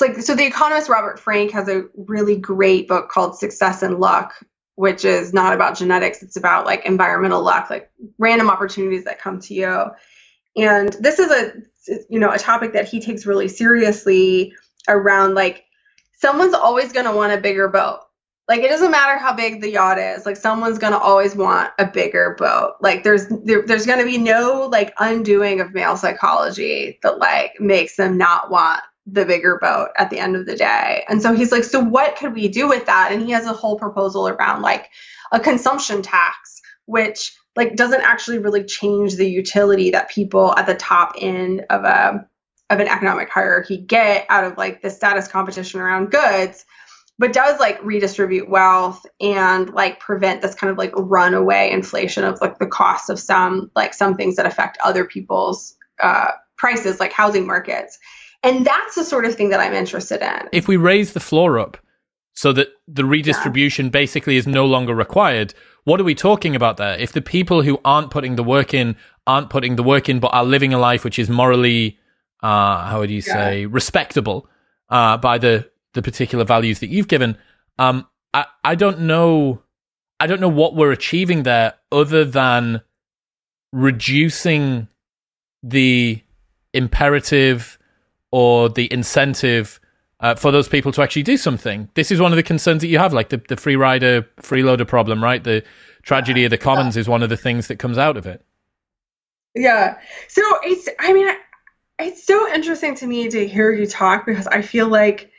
it's like so the economist Robert Frank has a really great book called Success and Luck, which is not about genetics, it's about like environmental luck, like random opportunities that come to you. And this is a you know a topic that he takes really seriously around like someone's always going to want a bigger boat. Like it doesn't matter how big the yacht is like someone's going to always want a bigger boat. Like there's there, there's going to be no like undoing of male psychology that like makes them not want the bigger boat at the end of the day. And so he's like so what could we do with that? And he has a whole proposal around like a consumption tax which like doesn't actually really change the utility that people at the top end of a of an economic hierarchy get out of like the status competition around goods but does like redistribute wealth and like prevent this kind of like runaway inflation of like the cost of some like some things that affect other people's uh, prices like housing markets and that's the sort of thing that i'm interested in if we raise the floor up so that the redistribution yeah. basically is no longer required what are we talking about there? If the people who aren't putting the work in aren't putting the work in, but are living a life which is morally, uh, how would you say, yeah. respectable uh, by the the particular values that you've given, um, I I don't know, I don't know what we're achieving there other than reducing the imperative or the incentive uh, for those people to actually do something. This is one of the concerns that you have, like the, the free rider, freeloader problem, right? The tragedy of the commons is one of the things that comes out of it. Yeah. So it's, I mean, it's so interesting to me to hear you talk because I feel like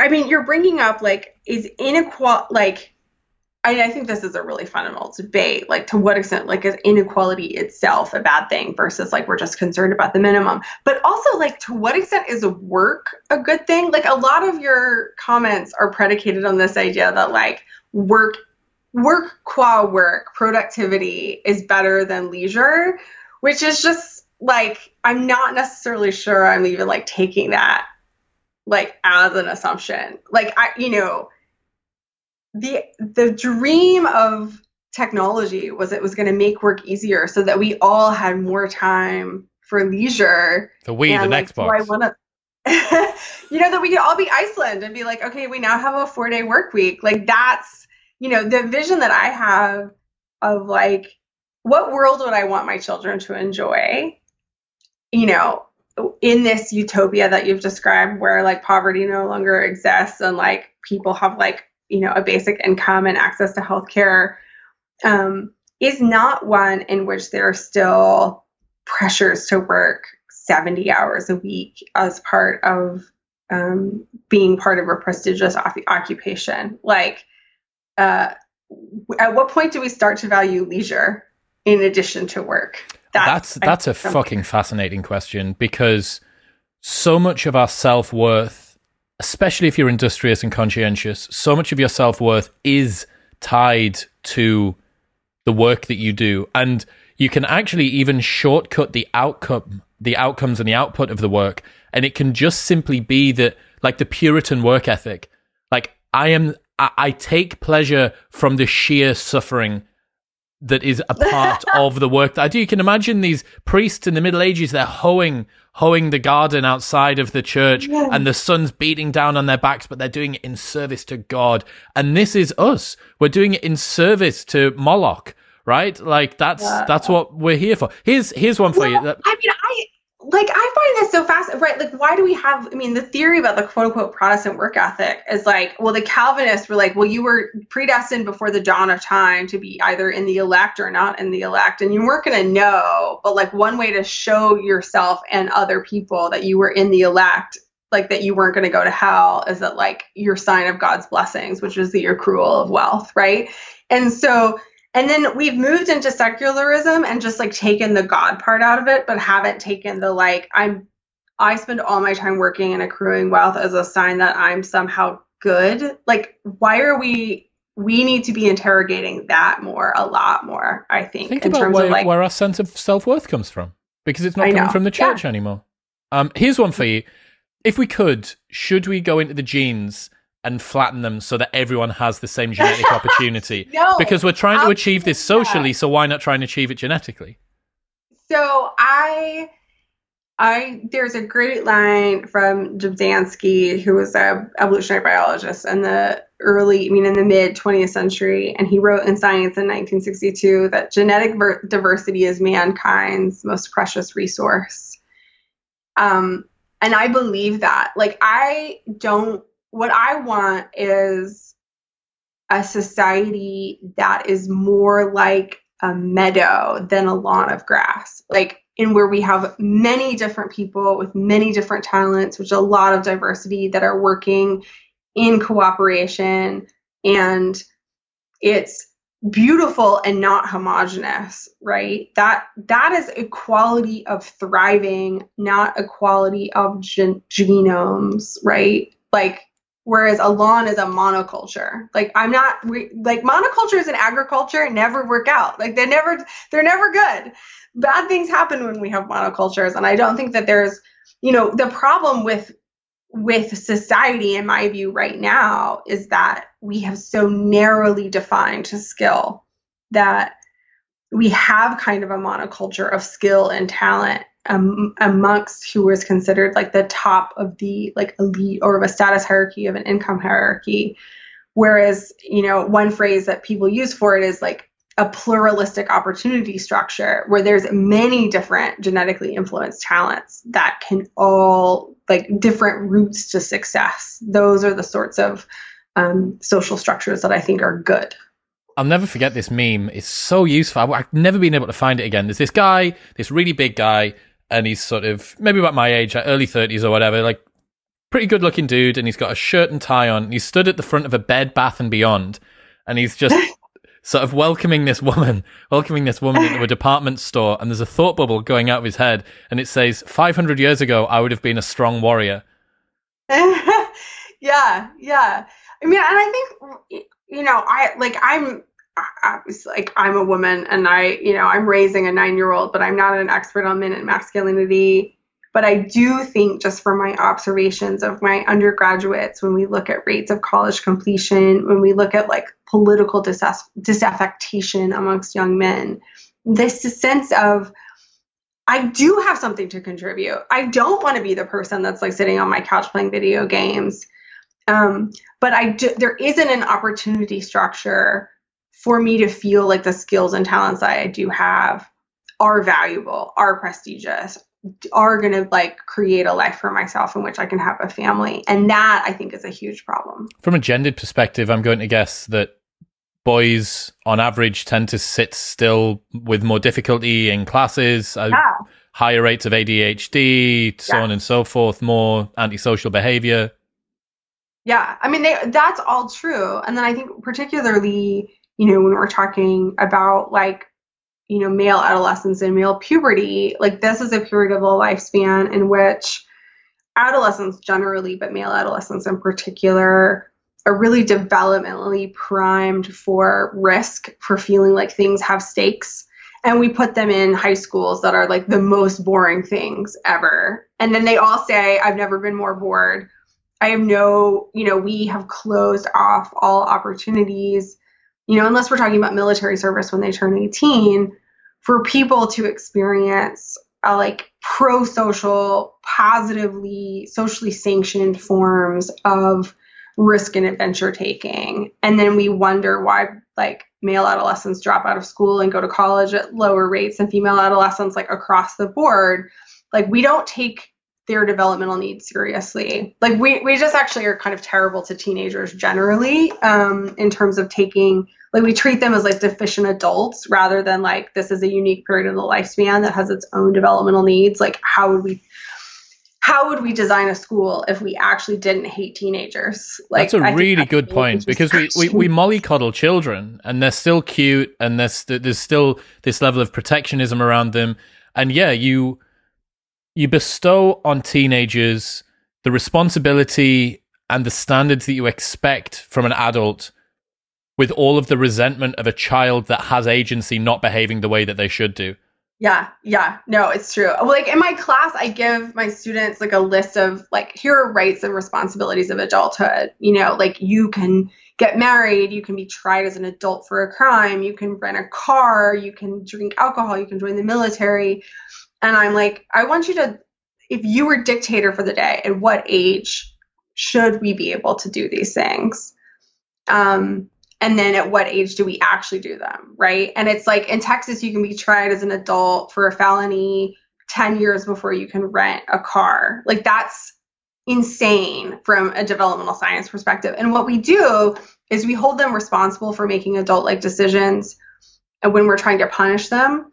I mean, you're bringing up like is inequality like I, I think this is a really fundamental debate. Like, to what extent, like, is inequality itself a bad thing versus like we're just concerned about the minimum? But also, like, to what extent is work a good thing? Like, a lot of your comments are predicated on this idea that like work, work qua work, productivity is better than leisure, which is just like I'm not necessarily sure I'm even like taking that like as an assumption. Like, I, you know the the dream of technology was it was going to make work easier so that we all had more time for leisure. The Wii, and, the like, Xbox. I want to you know that we could all be Iceland and be like, okay, we now have a four day work week. Like that's you know the vision that I have of like what world would I want my children to enjoy? You know, in this utopia that you've described, where like poverty no longer exists and like people have like you know a basic income and access to healthcare um, is not one in which there are still pressures to work 70 hours a week as part of um, being part of a prestigious occupation. Like, uh, at what point do we start to value leisure in addition to work? That's that's, that's a fucking fascinating question because so much of our self worth especially if you're industrious and conscientious, so much of your self worth is tied to the work that you do. And you can actually even shortcut the outcome, the outcomes and the output of the work. And it can just simply be that, like the Puritan work ethic, like I am, I, I take pleasure from the sheer suffering that is a part [LAUGHS] of the work that I do. You can imagine these priests in the Middle Ages, they're hoeing, hoeing the garden outside of the church yeah. and the sun's beating down on their backs, but they're doing it in service to God. And this is us. We're doing it in service to Moloch, right? Like that's, yeah. that's what we're here for. Here's, here's one for well, you. I mean, I, like I find this so fast, right? Like, why do we have? I mean, the theory about the quote unquote Protestant work ethic is like, well, the Calvinists were like, well, you were predestined before the dawn of time to be either in the elect or not in the elect, and you weren't going to know. But like, one way to show yourself and other people that you were in the elect, like that you weren't going to go to hell, is that like your sign of God's blessings, which is the accrual of wealth, right? And so and then we've moved into secularism and just like taken the God part out of it, but haven't taken the like, I'm, I spend all my time working and accruing wealth as a sign that I'm somehow good. Like, why are we, we need to be interrogating that more, a lot more, I think. Think about where, like, where our sense of self worth comes from because it's not I coming know. from the church yeah. anymore. Um, here's one for you. If we could, should we go into the genes and flatten them so that everyone has the same genetic [LAUGHS] opportunity. no, because we're trying to achieve this socially, so why not try and achieve it genetically? So I I there's a great line from Dobzhansky, who was a evolutionary biologist in the early, I mean, in the mid 20th century, and he wrote in Science in 1962 that genetic ver- diversity is mankind's most precious resource. Um, and I believe that. Like, I don't what I want is a society that is more like a meadow than a lawn of grass. Like in where we have many different people with many different talents, which a lot of diversity that are working in cooperation. And it's beautiful and not homogenous right? That that is a quality of thriving not a quality of gen- genomes right? Like whereas a lawn is a monoculture. Like i'm not like monocultures in agriculture never work out. Like they never they're never good. Bad things happen when we have monocultures and i don't think that there's you know the problem with with society in my view right now is that we have so narrowly defined to skill that we have kind of a monoculture of skill and talent um, amongst who was considered like the top of the like elite or of a status hierarchy of an income hierarchy whereas you know one phrase that people use for it is like a pluralistic opportunity structure where there's many different genetically influenced talents that can all like different routes to success those are the sorts of um, social structures that i think are good I'll never forget this meme. It's so useful. I've never been able to find it again. There's this guy, this really big guy, and he's sort of maybe about my age, early 30s or whatever, like pretty good looking dude, and he's got a shirt and tie on. And he's stood at the front of a Bed Bath and Beyond, and he's just [LAUGHS] sort of welcoming this woman, welcoming this woman into a department store. And there's a thought bubble going out of his head, and it says, "500 years ago, I would have been a strong warrior." [LAUGHS] yeah, yeah. I mean, and I think you know, I like I'm I was like I'm a woman and I, you know, I'm raising a nine year old, but I'm not an expert on men and masculinity. But I do think, just from my observations of my undergraduates, when we look at rates of college completion, when we look at like political disaff- disaffectation amongst young men, this sense of I do have something to contribute. I don't want to be the person that's like sitting on my couch playing video games. Um, but I do, there isn't an opportunity structure for me to feel like the skills and talents that I do have are valuable, are prestigious, are going to like create a life for myself in which I can have a family. And that I think is a huge problem. From a gendered perspective, I'm going to guess that boys on average tend to sit still with more difficulty in classes, uh, yeah. higher rates of ADHD, so yeah. on and so forth, more antisocial behavior. Yeah, I mean they, that's all true. And then I think particularly you know, when we're talking about like, you know, male adolescence and male puberty, like this is a period of the lifespan in which adolescents generally, but male adolescents in particular, are really developmentally primed for risk, for feeling like things have stakes. And we put them in high schools that are like the most boring things ever. And then they all say, I've never been more bored. I have no, you know, we have closed off all opportunities you know, unless we're talking about military service when they turn 18, for people to experience a like pro social, positively, socially sanctioned forms of risk and adventure taking. And then we wonder why like male adolescents drop out of school and go to college at lower rates than female adolescents, like across the board. Like we don't take their developmental needs seriously. Like we, we just actually are kind of terrible to teenagers generally um, in terms of taking like we treat them as like deficient adults rather than like this is a unique period of the lifespan that has its own developmental needs. Like how would we how would we design a school if we actually didn't hate teenagers? Like, that's a really good point because we, we, we mollycoddle children and they're still cute and there's there's still this level of protectionism around them. And yeah, you you bestow on teenagers the responsibility and the standards that you expect from an adult with all of the resentment of a child that has agency not behaving the way that they should do. Yeah, yeah, no, it's true. Like in my class, I give my students like a list of like, here are rights and responsibilities of adulthood. You know, like you can get married, you can be tried as an adult for a crime, you can rent a car, you can drink alcohol, you can join the military. And I'm like, I want you to, if you were dictator for the day, at what age should we be able to do these things? Um, and then at what age do we actually do them, right? And it's like in Texas, you can be tried as an adult for a felony 10 years before you can rent a car. Like that's insane from a developmental science perspective. And what we do is we hold them responsible for making adult like decisions and when we're trying to punish them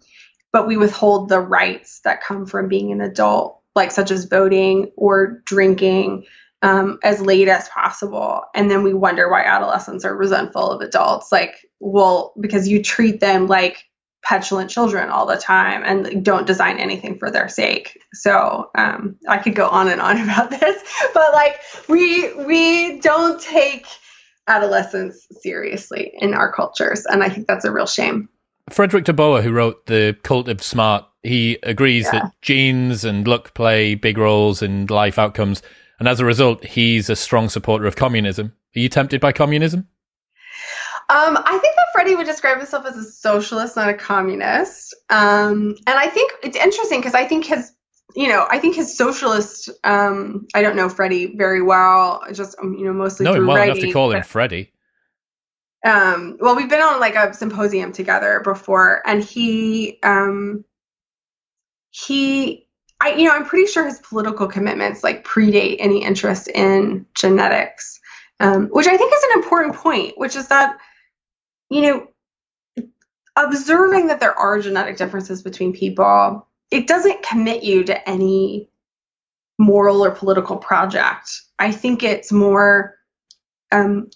but we withhold the rights that come from being an adult, like such as voting or drinking, um, as late as possible. And then we wonder why adolescents are resentful of adults. Like, well, because you treat them like petulant children all the time and don't design anything for their sake. So um, I could go on and on [LAUGHS] about this, but like we we don't take adolescence seriously in our cultures, and I think that's a real shame. Fredrik deBoer, who wrote The Cult of Smart, he agrees yeah. that genes and luck play big roles in life outcomes. And as a result, he's a strong supporter of communism. Are you tempted by communism? Um, I think that Freddie would describe himself as a socialist, not a communist. Um, and I think it's interesting because I think his, you know, I think his socialist. Um, I don't know Freddie very well, just um, you know, mostly no, well writing, enough to call him Freddie um well we've been on like a symposium together before and he um he i you know i'm pretty sure his political commitments like predate any interest in genetics um which i think is an important point which is that you know observing that there are genetic differences between people it doesn't commit you to any moral or political project. I think it's more, um,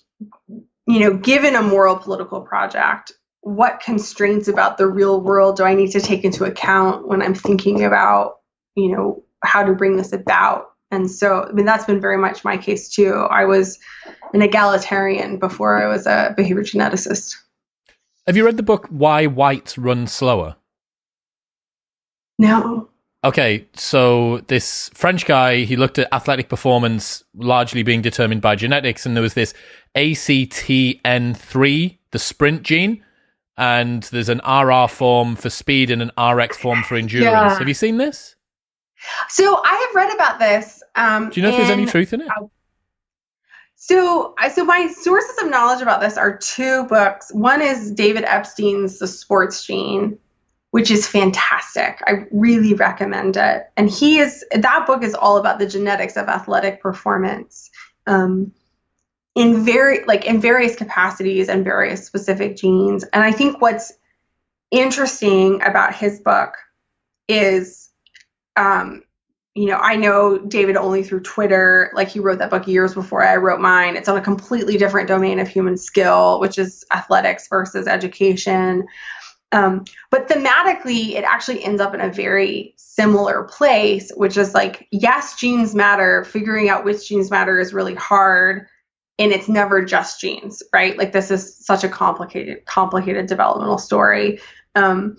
you know, given a moral political project, what constraints about the real world do I need to take into account when I'm thinking about, you know, how to bring this about? And so, I mean, that's been very much my case too. I was an egalitarian before I was a behavior geneticist. Have you read the book Why Whites Run Slower? No. Okay, so this French guy, he looked at athletic performance largely being determined by genetics, and there was this ACTN3, the sprint gene, and there's an RR form for speed and an RX form for endurance. Yeah. Have you seen this? So I have read about this. Um, Do you know if there's any truth in it? So, so my sources of knowledge about this are two books. One is David Epstein's The Sports Gene, which is fantastic. I really recommend it. And he is that book is all about the genetics of athletic performance. Um, in very like in various capacities and various specific genes. And I think what's interesting about his book is um, you know, I know David only through Twitter. Like he wrote that book years before I wrote mine. It's on a completely different domain of human skill, which is athletics versus education. Um, but thematically, it actually ends up in a very similar place, which is like, yes, genes matter. Figuring out which genes matter is really hard. And it's never just genes, right? Like this is such a complicated, complicated developmental story. Um,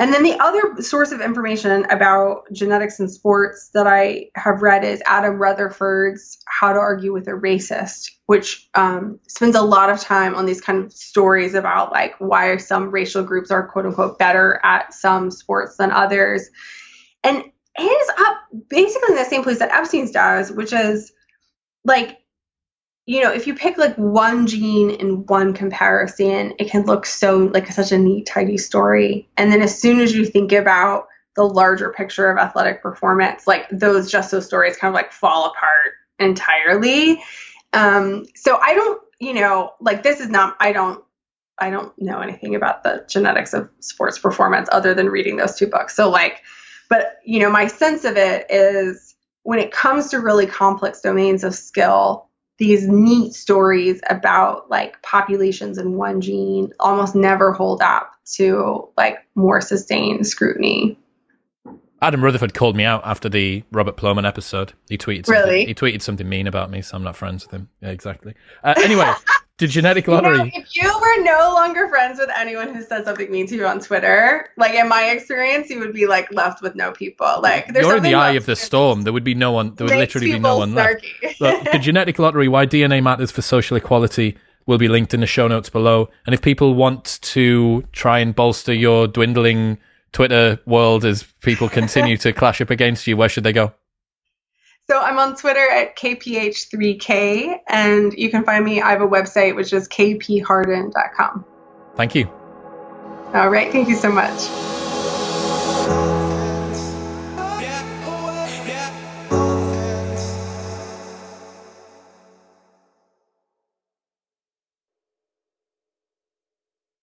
and then the other source of information about genetics and sports that I have read is Adam Rutherford's How to Argue with a Racist, which um, spends a lot of time on these kind of stories about like why some racial groups are quote unquote better at some sports than others. And ends up basically in the same place that Epstein's does, which is like you know, if you pick like one gene in one comparison, it can look so like such a neat, tidy story. And then as soon as you think about the larger picture of athletic performance, like those just those stories kind of like fall apart entirely. Um, so I don't, you know, like this is not, I don't, I don't know anything about the genetics of sports performance other than reading those two books. So like, but you know, my sense of it is when it comes to really complex domains of skill, these neat stories about like populations in one gene almost never hold up to like more sustained scrutiny. Adam Rutherford called me out after the Robert Plomin episode. He tweeted something, really? he tweeted something mean about me, so I'm not friends with him. Yeah, exactly. Uh, anyway, [LAUGHS] the genetic lottery. You know, if you were no longer friends with anyone who said something mean to you on Twitter, like in my experience, you would be like left with no people. Like you're in the eye of the storm. There would be no one. There would literally be no one left. Look, the [LAUGHS] genetic lottery. Why DNA matters for social equality will be linked in the show notes below. And if people want to try and bolster your dwindling Twitter world as people continue to [LAUGHS] clash up against you, where should they go? So I'm on Twitter at kph3k, and you can find me. I have a website which is kpharden.com. Thank you. All right. Thank you so much.